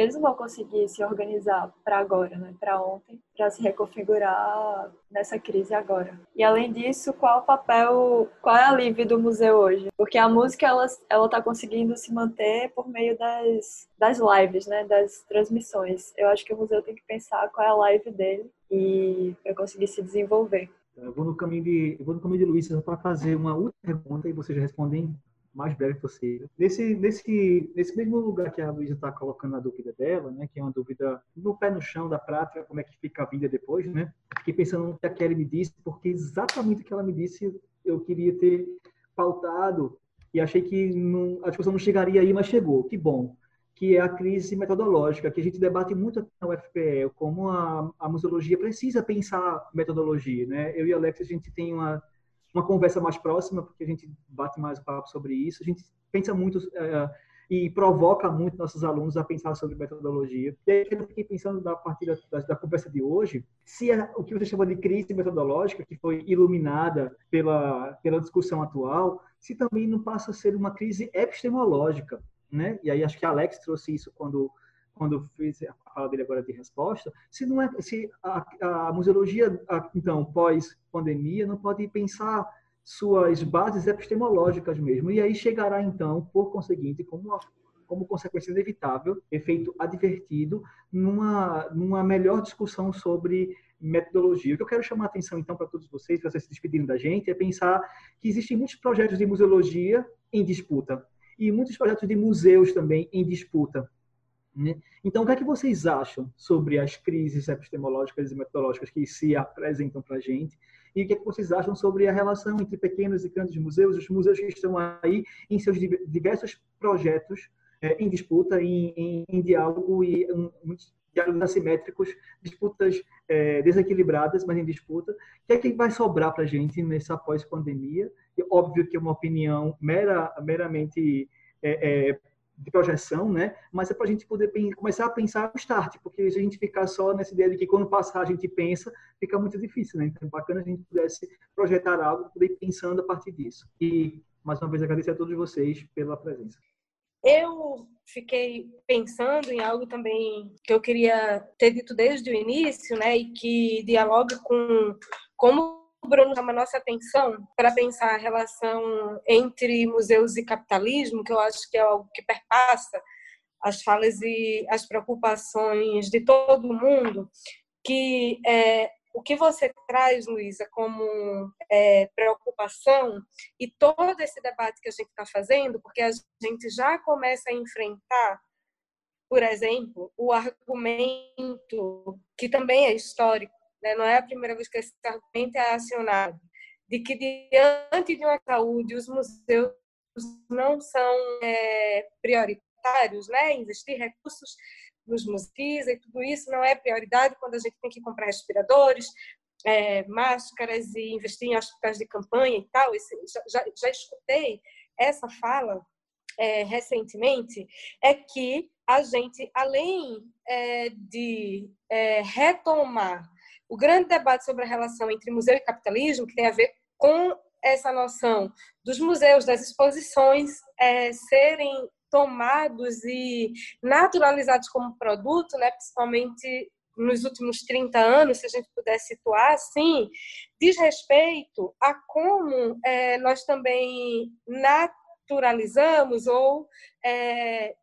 Eles não vão conseguir se organizar para agora, né, para ontem, para se reconfigurar nessa crise agora. E além disso, qual o papel, qual é a live do museu hoje? Porque a música ela ela tá conseguindo se manter por meio das das lives, né, das transmissões. Eu acho que o museu tem que pensar qual é a live dele e para conseguir se desenvolver. Eu vou no caminho de, eu vou no caminho de Luiz para fazer uma última pergunta e vocês respondem mais breve possível. Nesse, nesse, nesse mesmo lugar que a Luísa está colocando a dúvida dela, né, que é uma dúvida no pé no chão da prática, como é que fica a vida depois, né? Fiquei pensando no que a Kelly me disse, porque exatamente o que ela me disse eu queria ter pautado e achei que não, a discussão não chegaria aí, mas chegou. Que bom. Que é a crise metodológica, que a gente debate muito na UFPE, como a, a museologia precisa pensar metodologia, né? Eu e Alex, a gente tem uma uma conversa mais próxima, porque a gente bate mais o papo sobre isso. A gente pensa muito é, e provoca muito nossos alunos a pensar sobre metodologia. E aí eu fiquei pensando, a partir da, da, conversa de hoje, se é o que você chama de crise metodológica, que foi iluminada pela, pela discussão atual, se também não passa a ser uma crise epistemológica. Né? E aí acho que Alex trouxe isso quando quando fiz a fala dele agora de resposta, se não é se a, a museologia então pós pandemia não pode pensar suas bases epistemológicas mesmo e aí chegará então por conseguinte como uma, como consequência inevitável efeito advertido numa numa melhor discussão sobre metodologia. O que eu quero chamar a atenção, então, para todos vocês, para vocês se despedirem da gente, é pensar que existem muitos projetos de museologia em disputa e muitos projetos de museus também em disputa. Né? Então, o que é que vocês acham sobre as crises epistemológicas e metodológicas que se apresentam para a gente? E o que é que vocês acham sobre a relação entre pequenos e grandes museus, os museus que estão aí em seus diversos projetos é, em disputa, em, em, em diálogo e muitos diálogos assimétricos, disputas é, desequilibradas, mas em disputa. O que é que vai sobrar para a gente nessa pós-pandemia? Óbvio que é uma opinião mera, meramente é, é, de projeção, né? Mas é para a gente poder começar a pensar no start, porque se a gente ficar só nessa ideia de que quando passar a gente pensa, fica muito difícil, né? Então é bacana a gente pudesse projetar algo, poder ir pensando a partir disso. E mais uma vez agradecer a todos vocês pela presença. Eu fiquei pensando em algo também que eu queria ter dito desde o início, né? E que dialoga com como Bruno chama nossa atenção para pensar a relação entre museus e capitalismo, que eu acho que é algo que perpassa as falas e as preocupações de todo mundo, que é, o que você traz, Luísa, como é, preocupação e todo esse debate que a gente está fazendo, porque a gente já começa a enfrentar, por exemplo, o argumento que também é histórico né? não é a primeira vez que esse argumento é acionado, de que diante de uma saúde os museus não são é, prioritários, né? investir recursos nos museus e tudo isso não é prioridade quando a gente tem que comprar respiradores, é, máscaras e investir em hospitais de campanha e tal. Esse, já, já escutei essa fala é, recentemente, é que a gente, além é, de é, retomar o grande debate sobre a relação entre museu e capitalismo, que tem a ver com essa noção dos museus, das exposições é, serem tomados e naturalizados como produto, né, principalmente nos últimos 30 anos, se a gente puder situar assim, diz respeito a como é, nós também naturalizamos ou é,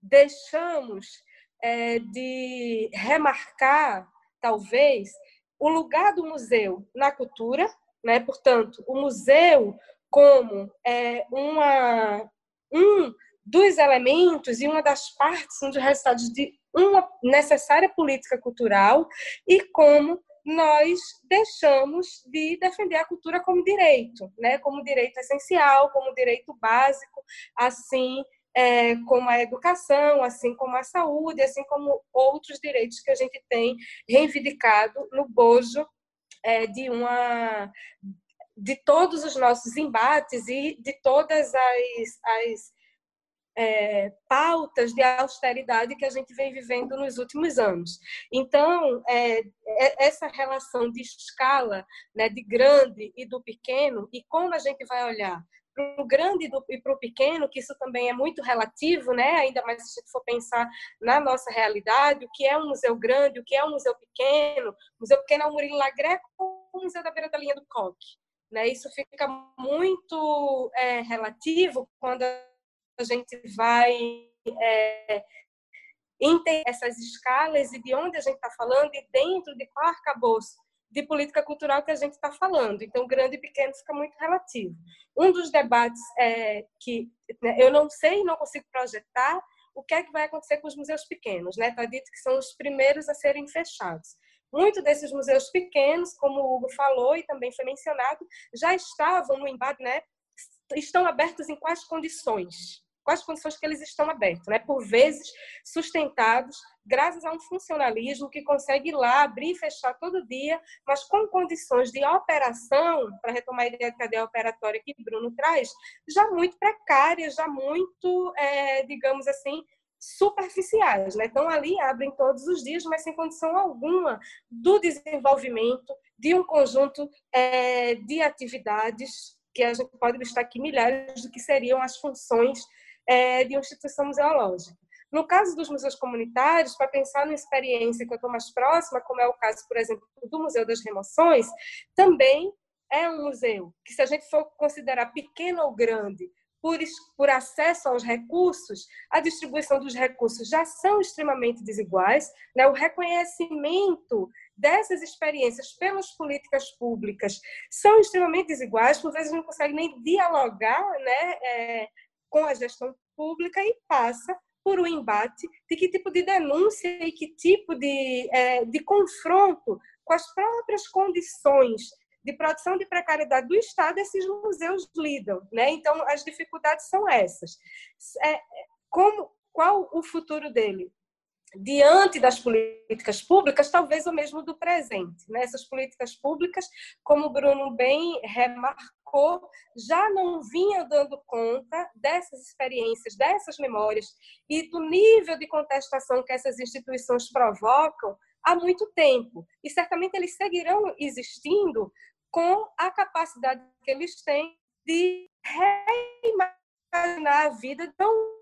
deixamos é, de remarcar talvez, o lugar do museu na cultura, né? portanto, o museu como é, uma, um dos elementos e uma das partes, um dos resultados de uma necessária política cultural e como nós deixamos de defender a cultura como direito, né? como direito essencial, como direito básico, assim é, como a educação, assim como a saúde, assim como outros direitos que a gente tem reivindicado no bojo é, de uma de todos os nossos embates e de todas as, as é, pautas de austeridade que a gente vem vivendo nos últimos anos. Então, é, é, essa relação de escala, né, de grande e do pequeno, e quando a gente vai olhar para o grande e para o pequeno, que isso também é muito relativo, né? ainda mais se a gente for pensar na nossa realidade, o que é um museu grande, o que é um museu pequeno. O museu pequeno é o Murilo Lagreco ou o Museu da Beira da Linha do Coque. Né? Isso fica muito é, relativo quando a gente vai é, entender essas escalas e de onde a gente está falando e dentro de qual arcabouço de política cultural que a gente está falando. Então, grande e pequeno fica muito relativo. Um dos debates é que né, eu não sei, não consigo projetar o que é que vai acontecer com os museus pequenos. Está né? Tá dito que são os primeiros a serem fechados. Muitos desses museus pequenos, como o Hugo falou e também foi mencionado, já estavam no embate, né? estão abertos em quais condições? Quais condições que eles estão abertos, né? Por vezes sustentados graças a um funcionalismo que consegue ir lá abrir e fechar todo dia, mas com condições de operação, para retomar a ideia de cadeia operatória que Bruno traz, já muito precárias, já muito, é, digamos assim, superficiais, né? Então ali abrem todos os dias, mas sem condição alguma do desenvolvimento de um conjunto é, de atividades que a gente pode listar aqui milhares do que seriam as funções é, de uma instituição museológica. No caso dos museus comunitários, para pensar numa experiência que eu estou mais próxima, como é o caso, por exemplo, do Museu das Remoções, também é um museu que, se a gente for considerar pequeno ou grande, por, por acesso aos recursos, a distribuição dos recursos já são extremamente desiguais. Né? O reconhecimento dessas experiências pelas políticas públicas são extremamente desiguais, por vezes não consegue nem dialogar né, é, com a gestão pública e passa por um embate de que tipo de denúncia e que tipo de, é, de confronto com as próprias condições de produção de precariedade do Estado esses museus lidam. Né? Então, as dificuldades são essas. É, como, qual o futuro dele? Diante das políticas públicas, talvez o mesmo do presente. Né? Essas políticas públicas, como o Bruno bem remarcou, já não vinham dando conta dessas experiências, dessas memórias e do nível de contestação que essas instituições provocam há muito tempo. E certamente eles seguirão existindo com a capacidade que eles têm de reimaginar imaginar a vida de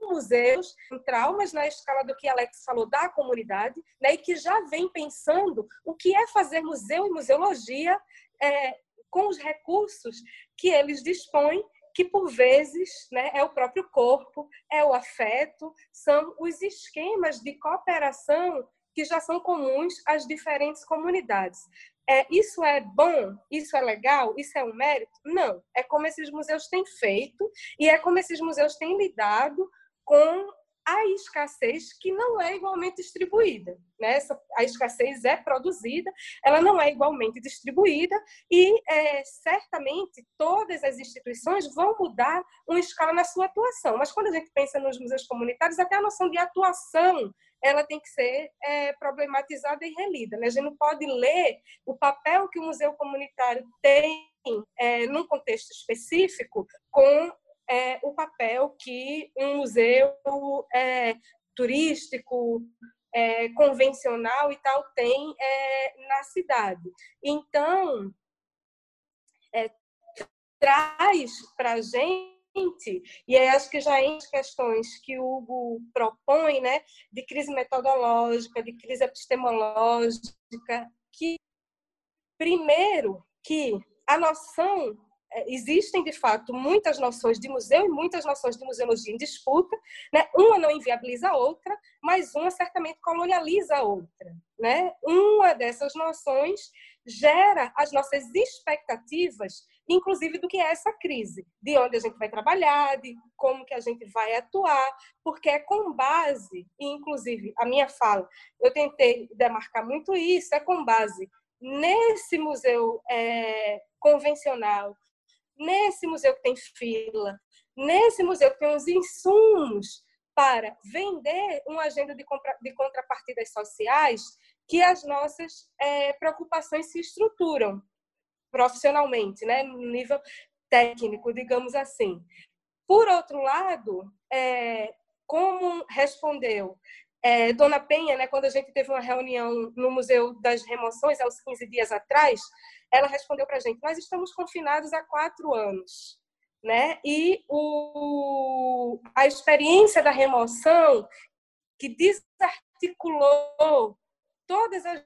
museus em traumas na escala do que Alex falou da comunidade, né, e que já vem pensando o que é fazer museu e museologia é, com os recursos que eles dispõem, que por vezes né, é o próprio corpo, é o afeto, são os esquemas de cooperação que já são comuns às diferentes comunidades. É, isso é bom? Isso é legal? Isso é um mérito? Não. É como esses museus têm feito e é como esses museus têm lidado com a escassez que não é igualmente distribuída. Né? Essa, a escassez é produzida, ela não é igualmente distribuída e é, certamente todas as instituições vão mudar uma escala na sua atuação. Mas quando a gente pensa nos museus comunitários, até a noção de atuação ela tem que ser é, problematizada e relida. Né? A gente não pode ler o papel que o museu comunitário tem é, num contexto específico com é, o papel que um museu é, turístico, é, convencional e tal tem é, na cidade. Então, é, traz para a gente e aí acho que já as questões que o Hugo propõe, né, de crise metodológica, de crise epistemológica, que primeiro que a noção é, existem de fato muitas noções de museu e muitas noções de museologia em disputa, né? Uma não inviabiliza a outra, mas uma certamente colonializa a outra, né? Uma dessas noções gera as nossas expectativas, inclusive do que é essa crise, de onde a gente vai trabalhar, de como que a gente vai atuar, porque é com base, e inclusive a minha fala, eu tentei demarcar muito isso, é com base nesse museu é, convencional, nesse museu que tem fila, nesse museu que tem os insumos para vender uma agenda de, compra, de contrapartidas sociais que as nossas é, preocupações se estruturam profissionalmente, né, no nível técnico, digamos assim. Por outro lado, é, como respondeu é, Dona Penha, né, quando a gente teve uma reunião no Museu das Remoções, há uns 15 dias atrás, ela respondeu para a gente: Nós estamos confinados há quatro anos. Né? E o, a experiência da remoção, que desarticulou todas as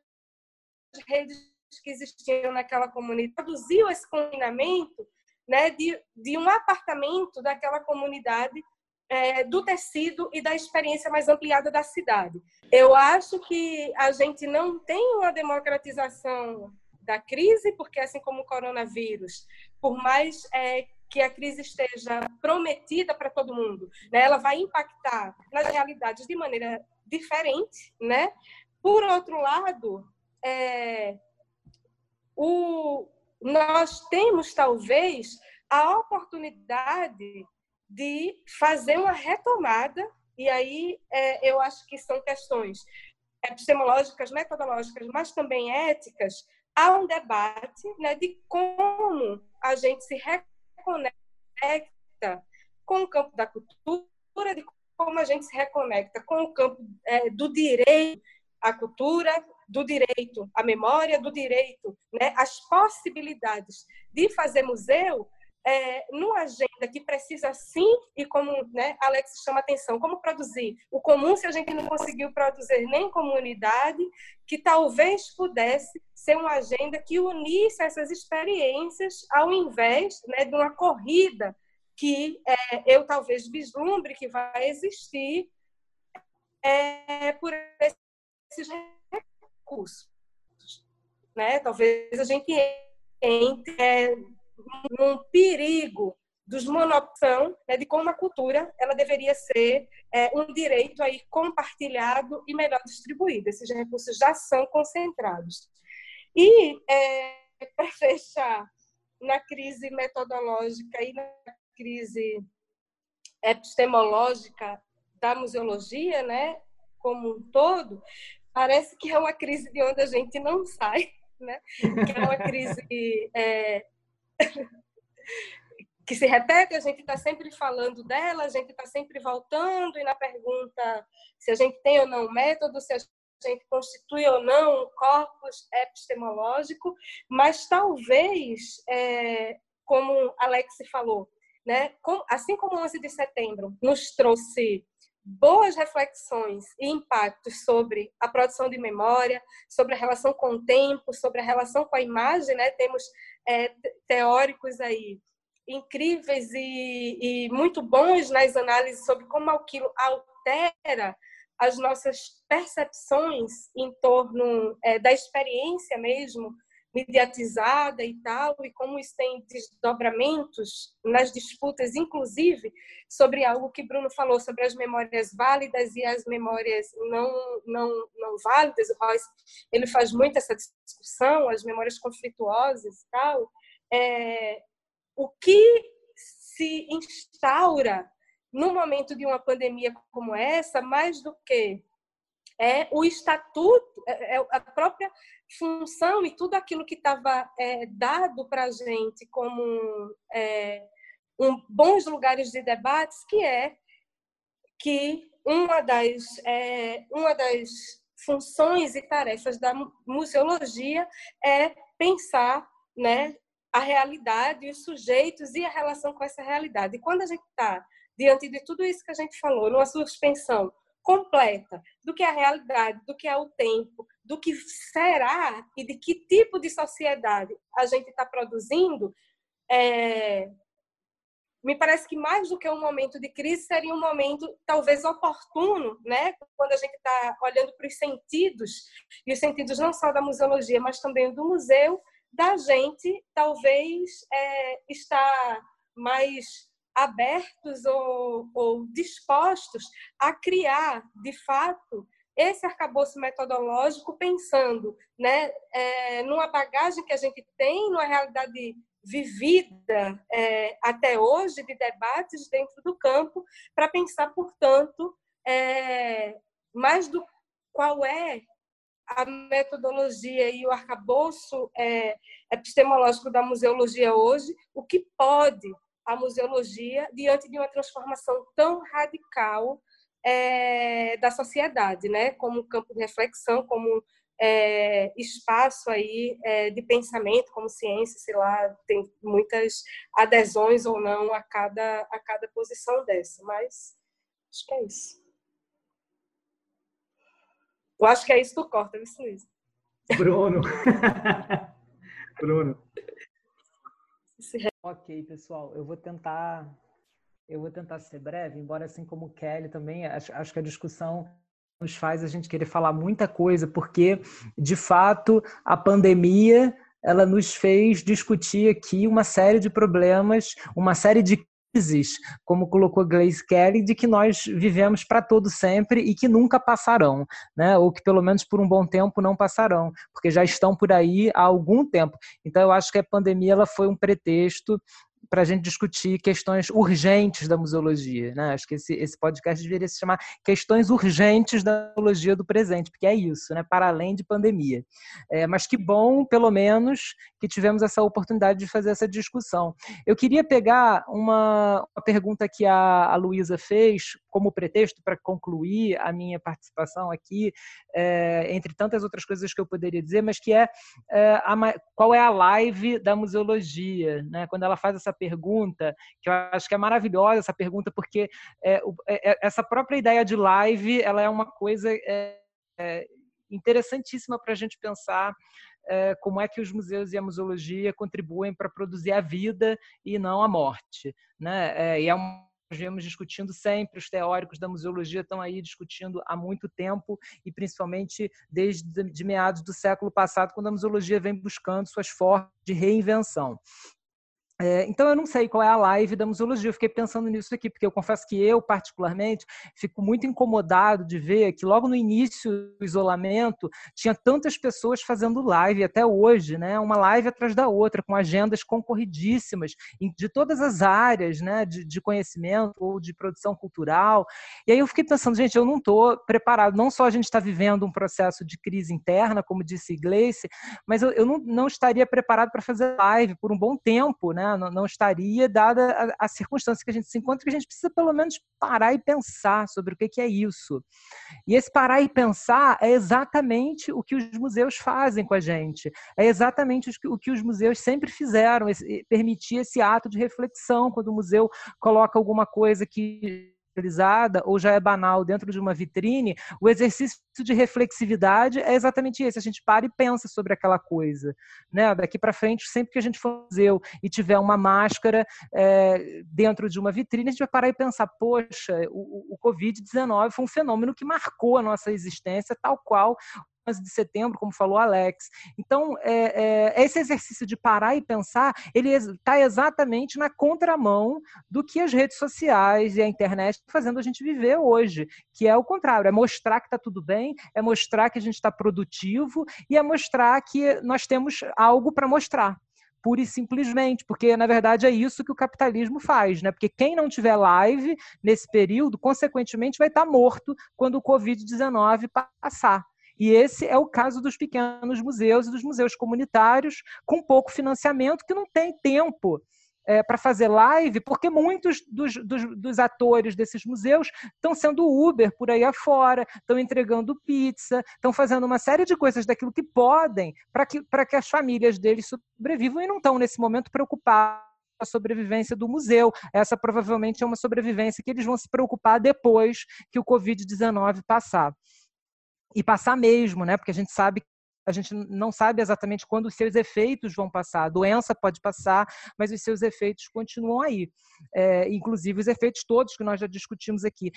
redes que existiam naquela comunidade, produziu esse confinamento né, de, de um apartamento daquela comunidade é, do tecido e da experiência mais ampliada da cidade. Eu acho que a gente não tem uma democratização da crise, porque assim como o coronavírus, por mais é, que a crise esteja prometida para todo mundo, né, ela vai impactar nas realidades de maneira diferente, né? Por outro lado, é, o, nós temos talvez a oportunidade de fazer uma retomada, e aí é, eu acho que são questões epistemológicas, metodológicas, mas também éticas, há um debate né, de como a gente se reconecta com o campo da cultura, de como a gente se reconecta com o campo é, do direito à cultura, do direito à memória, do direito, né, às possibilidades de fazer museu é, numa agenda que precisa sim, e como né, Alex chama atenção, como produzir? O comum se a gente não conseguiu produzir nem comunidade, que talvez pudesse ser uma agenda que unisse essas experiências ao invés né, de uma corrida que é, eu talvez vislumbre que vai existir é, por esses recursos. Né? Talvez a gente entre é, um perigo dos monopção, né, de como a cultura ela deveria ser é, um direito aí compartilhado e melhor distribuído. Esses recursos já são concentrados. E, é, para fechar, na crise metodológica e na crise epistemológica da museologia, né, como um todo, parece que é uma crise de onde a gente não sai, né? que é uma crise é, que se repete, a gente está sempre falando dela, a gente está sempre voltando, e na pergunta se a gente tem ou não método, se a gente constitui ou não um corpus epistemológico, mas talvez, é, como Alex falou, né, assim como o 11 de setembro nos trouxe boas reflexões e impactos sobre a produção de memória, sobre a relação com o tempo, sobre a relação com a imagem, né? Temos é, teóricos aí incríveis e, e, muito bons nas análises sobre como aquilo altera as nossas percepções em torno é, da experiência mesmo mediatizada e tal, e como isso tem desdobramentos nas disputas, inclusive sobre algo que Bruno falou, sobre as memórias válidas e as memórias não, não, não válidas. O Royce ele faz muito essa discussão, as memórias conflituosas e tal. É, o que se instaura no momento de uma pandemia como essa, mais do que é o estatuto, é, é a própria função e tudo aquilo que estava é, dado para a gente como é, um, bons lugares de debates, que é que uma das, é, uma das funções e tarefas da museologia é pensar né, a realidade, os sujeitos e a relação com essa realidade. E quando a gente está diante de tudo isso que a gente falou, numa suspensão completa do que é a realidade, do que é o tempo, do que será e de que tipo de sociedade a gente está produzindo, é, me parece que mais do que um momento de crise seria um momento talvez oportuno, né? Quando a gente está olhando para os sentidos e os sentidos não só da museologia, mas também do museu, da gente talvez é, estar mais abertos ou, ou dispostos a criar, de fato, esse arcabouço metodológico pensando né, é, numa bagagem que a gente tem, numa realidade vivida é, até hoje de debates dentro do campo, para pensar, portanto, é, mais do qual é a metodologia e o arcabouço é, epistemológico da museologia hoje, o que pode a museologia diante de uma transformação tão radical é, da sociedade, né? Como campo de reflexão, como é, espaço aí é, de pensamento, como ciência, sei lá, tem muitas adesões ou não a cada a cada posição dessa, mas acho que é isso. Eu acho que é isso do corta, viu, Luiz? Bruno. Bruno. Ok, pessoal, eu vou tentar eu vou tentar ser breve, embora assim como o Kelly também, acho, acho que a discussão nos faz a gente querer falar muita coisa, porque de fato a pandemia ela nos fez discutir aqui uma série de problemas, uma série de crises, como colocou Glaze Kelly, de que nós vivemos para todo sempre e que nunca passarão, né? ou que pelo menos por um bom tempo não passarão, porque já estão por aí há algum tempo. Então eu acho que a pandemia ela foi um pretexto para a gente discutir questões urgentes da museologia. Né? Acho que esse, esse podcast deveria se chamar Questões Urgentes da Museologia do Presente, porque é isso, né? para além de pandemia. É, mas que bom, pelo menos, que tivemos essa oportunidade de fazer essa discussão. Eu queria pegar uma, uma pergunta que a, a Luísa fez como pretexto para concluir a minha participação aqui, é, entre tantas outras coisas que eu poderia dizer, mas que é, é a, qual é a live da museologia, né? quando ela faz essa pergunta, que eu acho que é maravilhosa essa pergunta, porque é, é, é essa própria ideia de live ela é uma coisa é, é interessantíssima para a gente pensar como é que os museus e a museologia contribuem para produzir a vida e não a morte. Né? e é um nós vemos discutindo sempre, os teóricos da museologia estão aí discutindo há muito tempo e principalmente desde de meados do século passado, quando a museologia vem buscando suas formas de reinvenção. É, então, eu não sei qual é a live da museologia. Eu fiquei pensando nisso aqui, porque eu confesso que eu, particularmente, fico muito incomodado de ver que logo no início do isolamento tinha tantas pessoas fazendo live, até hoje, né? Uma live atrás da outra, com agendas concorridíssimas de todas as áreas, né? De, de conhecimento ou de produção cultural. E aí eu fiquei pensando, gente, eu não estou preparado. Não só a gente está vivendo um processo de crise interna, como disse Gleice, mas eu, eu não, não estaria preparado para fazer live por um bom tempo, né? Não, não estaria dada a, a, circunstância que a gente se encontra, que a gente precisa pelo menos parar e pensar sobre o que, que é isso. E esse parar e pensar é exatamente o que os museus fazem com a gente. É exatamente o que os museus sempre fizeram, esse, permitir esse ato de reflexão quando o museu coloca alguma coisa que ou já é banal dentro de uma vitrine, o exercício de reflexividade é exatamente esse. A gente para e pensa sobre aquela coisa. Né? Daqui para frente, sempre que a gente for museu e tiver uma máscara é, dentro de uma vitrine, a gente vai parar e pensar: poxa, o, o Covid-19 foi um fenômeno que marcou a nossa existência, tal qual 11 de setembro, como falou Alex. Então, é, é, esse exercício de parar e pensar, ele está exatamente na contramão do que as redes sociais e a internet estão fazendo a gente viver hoje, que é o contrário, é mostrar que está tudo bem, é mostrar que a gente está produtivo e é mostrar que nós temos algo para mostrar pura e simplesmente, porque na verdade é isso que o capitalismo faz, né? Porque quem não tiver live nesse período, consequentemente vai estar tá morto quando o Covid-19 passar. E esse é o caso dos pequenos museus e dos museus comunitários com pouco financiamento que não tem tempo é, para fazer live, porque muitos dos, dos, dos, atores desses museus estão sendo Uber por aí afora, estão entregando pizza, estão fazendo uma série de coisas daquilo que podem para que, que as famílias deles sobrevivam e não estão, nesse momento, preocupados a sobrevivência do museu. Essa provavelmente é uma sobrevivência que eles vão se preocupar depois que o Covid-19 passar e passar mesmo, né? Porque a gente sabe a gente não sabe exatamente quando os seus efeitos vão passar. A doença pode passar, mas os seus efeitos continuam aí. É, inclusive os efeitos todos que nós já discutimos aqui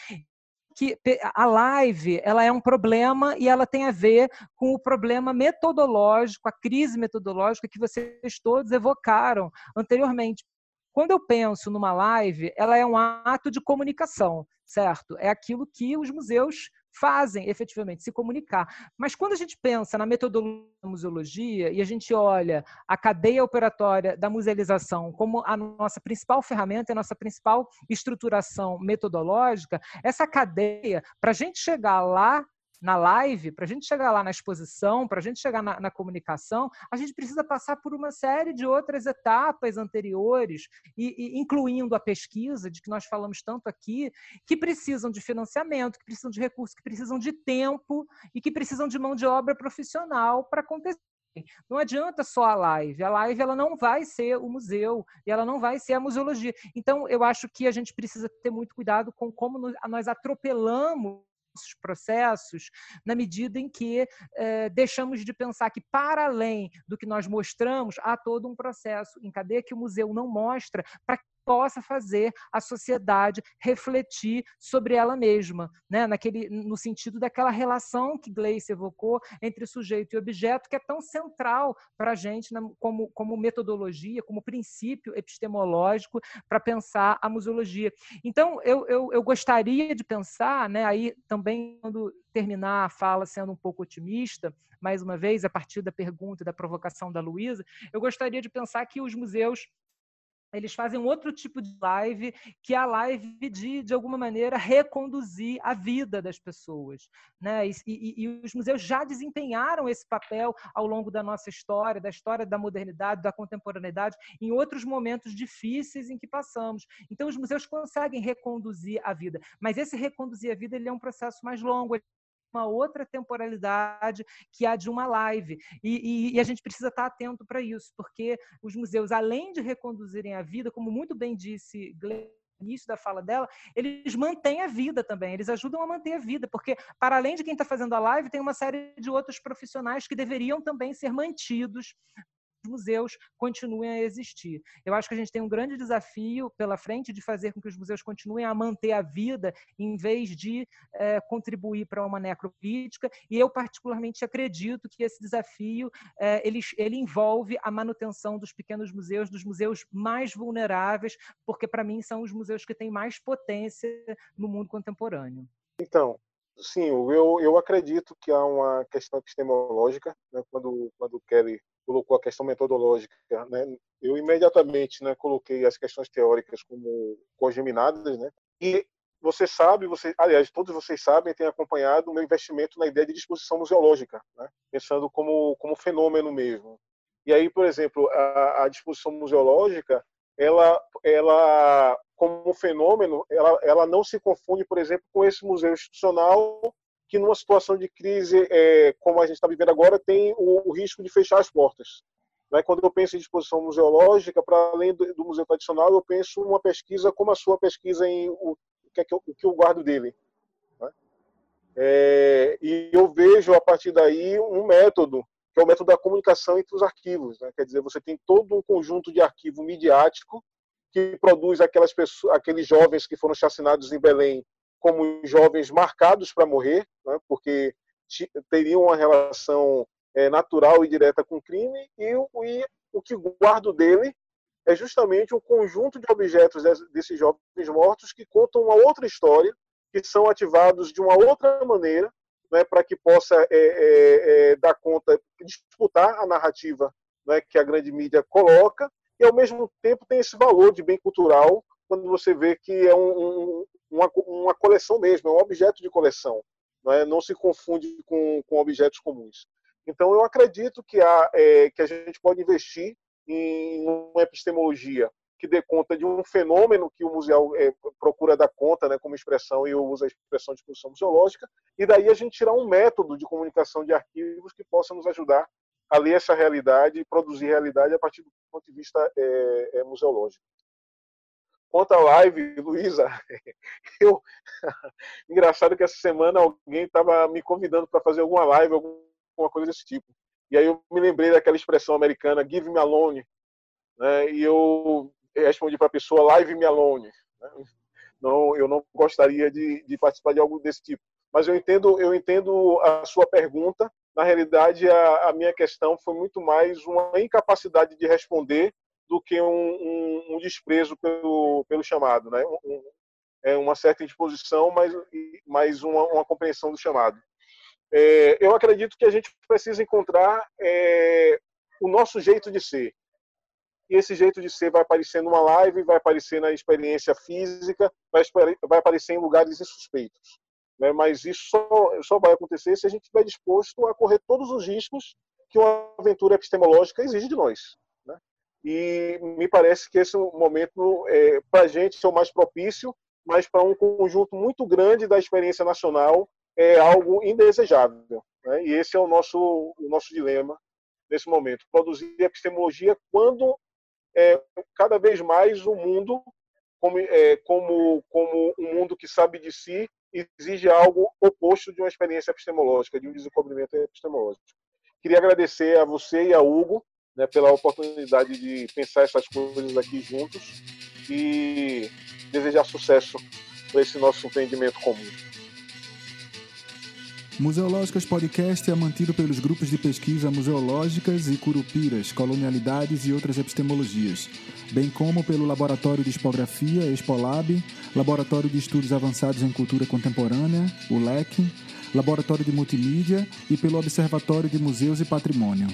que a live ela é um problema e ela tem a ver com o problema metodológico, a crise metodológica que vocês todos evocaram anteriormente. Quando eu penso numa live, ela é um ato de comunicação, certo? É aquilo que os museus fazem efetivamente se comunicar. Mas quando a gente pensa na metodologia da museologia e a gente olha a cadeia operatória da musealização como a nossa principal ferramenta, a nossa principal estruturação metodológica, essa cadeia, para a gente chegar lá, na live, para a gente chegar lá na exposição, para a gente chegar na, na, comunicação, a gente precisa passar por uma série de outras etapas anteriores, e, e, incluindo a pesquisa, de que nós falamos tanto aqui, que precisam de financiamento, que precisam de recursos, que precisam de tempo e que precisam de mão de obra profissional para acontecer. Não adianta só a live. A live ela não vai ser o museu e ela não vai ser a museologia. Então, eu acho que a gente precisa ter muito cuidado com como nós atropelamos os processos na medida em que eh, deixamos de pensar que, para além do que nós mostramos, há todo um processo em cadeia que o museu não mostra para possa fazer a sociedade refletir sobre ela mesma, né? Naquele, no sentido daquela relação que Gleice evocou entre sujeito e objeto, que é tão central para a gente né? como, como metodologia, como princípio epistemológico para pensar a museologia. Então, eu, eu, eu gostaria de pensar, né? aí também, quando terminar a fala sendo um pouco otimista, mais uma vez, a partir da pergunta e da provocação da Luísa, eu gostaria de pensar que os museus eles fazem um outro tipo de live, que é a live de, de alguma maneira, reconduzir a vida das pessoas. Né? E, e, e, os museus já desempenharam esse papel ao longo da nossa história, da história da modernidade, da contemporaneidade, em outros momentos difíceis em que passamos. Então, os museus conseguem reconduzir a vida. Mas esse reconduzir a vida ele é um processo mais longo, uma outra temporalidade que a de uma live. E, e, e a gente precisa estar atento para isso, porque os museus, além de reconduzirem a vida, como muito bem disse Glenn, início da fala dela, eles mantêm a vida também, eles ajudam a manter a vida, porque para além de quem está fazendo a live, tem uma série de outros profissionais que deveriam também ser mantidos museus continuem a existir. Eu acho que a gente tem um grande desafio pela frente de fazer com que os museus continuem a manter a vida em vez de é, contribuir para uma necropolítica. E eu particularmente acredito que esse desafio é, ele, ele envolve a manutenção dos pequenos museus, dos museus mais vulneráveis, porque para mim são os museus que têm mais potência no mundo contemporâneo. Então, sim, eu, eu acredito que há uma questão epistemológica, né, quando, quando Kelly colocou a questão metodológica, né? Eu imediatamente, né, coloquei as questões teóricas como congeminadas, né? E você sabe, você, aliás, todos vocês sabem, têm acompanhado o meu investimento na ideia de disposição museológica, né? Pensando como como fenômeno mesmo. E aí, por exemplo, a, a disposição museológica, ela ela como fenômeno, ela ela não se confunde, por exemplo, com esse museu institucional que numa situação de crise é, como a gente está vivendo agora tem o, o, risco de fechar as portas. Né? Quando eu penso em disposição museológica, para além do, do, museu tradicional, eu penso uma pesquisa como a sua pesquisa em o que, é que, eu, o que eu guardo dele. Né? É, e eu vejo a partir daí um método que é o método da comunicação entre os arquivos. Né? Quer dizer, você tem todo um conjunto de arquivo midiático que produz aquelas pessoas, aqueles jovens que foram chacinados em Belém como jovens marcados para morrer, né, porque teriam uma relação é, natural e direta com o crime, e, e, o que guardo dele é justamente um conjunto de objetos desses jovens mortos que contam uma outra história, que são ativados de uma outra maneira, né, para que possa é, é, dar conta, disputar a narrativa né, que a grande mídia coloca, e ao mesmo tempo tem esse valor de bem cultural quando você vê que é um, um, uma, uma coleção mesmo, é um objeto de coleção, não, é? não se confunde com, com objetos comuns. Então, eu acredito que, há, é, que a gente pode investir em uma epistemologia que dê conta de um fenômeno que o museu é, procura dar conta, né, como expressão, e eu uso a expressão de exposição museológica, e daí a gente tirar um método de comunicação de arquivos que possa nos ajudar a ler essa realidade e produzir realidade a partir do ponto de vista é, é museológico. Quanto à live, Luísa, eu engraçado que essa semana alguém estava me convidando para fazer alguma live, alguma coisa desse tipo. E aí eu me lembrei daquela expressão americana, give me alone, né? E eu respondi para a pessoa, live me alone. Né? Não, eu não gostaria de, de, participar de algo desse tipo. Mas eu entendo, eu entendo a sua pergunta. Na realidade, a, a minha questão foi muito mais uma incapacidade de responder do que um, um, um desprezo pelo, pelo chamado, né? Um, é uma certa indisposição, mas, mas uma, uma compreensão do chamado. É, eu acredito que a gente precisa encontrar é, o nosso jeito de ser. E esse jeito de ser vai aparecer numa live, vai aparecer na experiência física, vai, vai aparecer em lugares insuspeitos. né? mas isso só, só vai acontecer se a gente estiver disposto a correr todos os riscos que uma aventura epistemológica exige de nós. E me parece que esse momento, é, para a gente, é o mais propício, mas para um conjunto muito grande da experiência nacional é algo indesejável. Né? E esse é o nosso, o nosso dilema nesse momento. Produzir epistemologia quando é, cada vez mais o mundo, como, é, como, como um mundo que sabe de si, exige algo oposto de uma experiência epistemológica, de um desenvolvimento epistemológico. Queria agradecer a você e a Hugo né, pela oportunidade de pensar essas coisas aqui juntos e desejar sucesso para esse nosso empreendimento comum. Museológicas Podcast é mantido pelos grupos de pesquisa Museológicas e Curupiras, Colonialidades e outras epistemologias, bem como pelo Laboratório de Expografia, Expolab, Laboratório de Estudos Avançados em Cultura Contemporânea, o LEC, Laboratório de Multimídia e pelo Observatório de Museus e Patrimônio.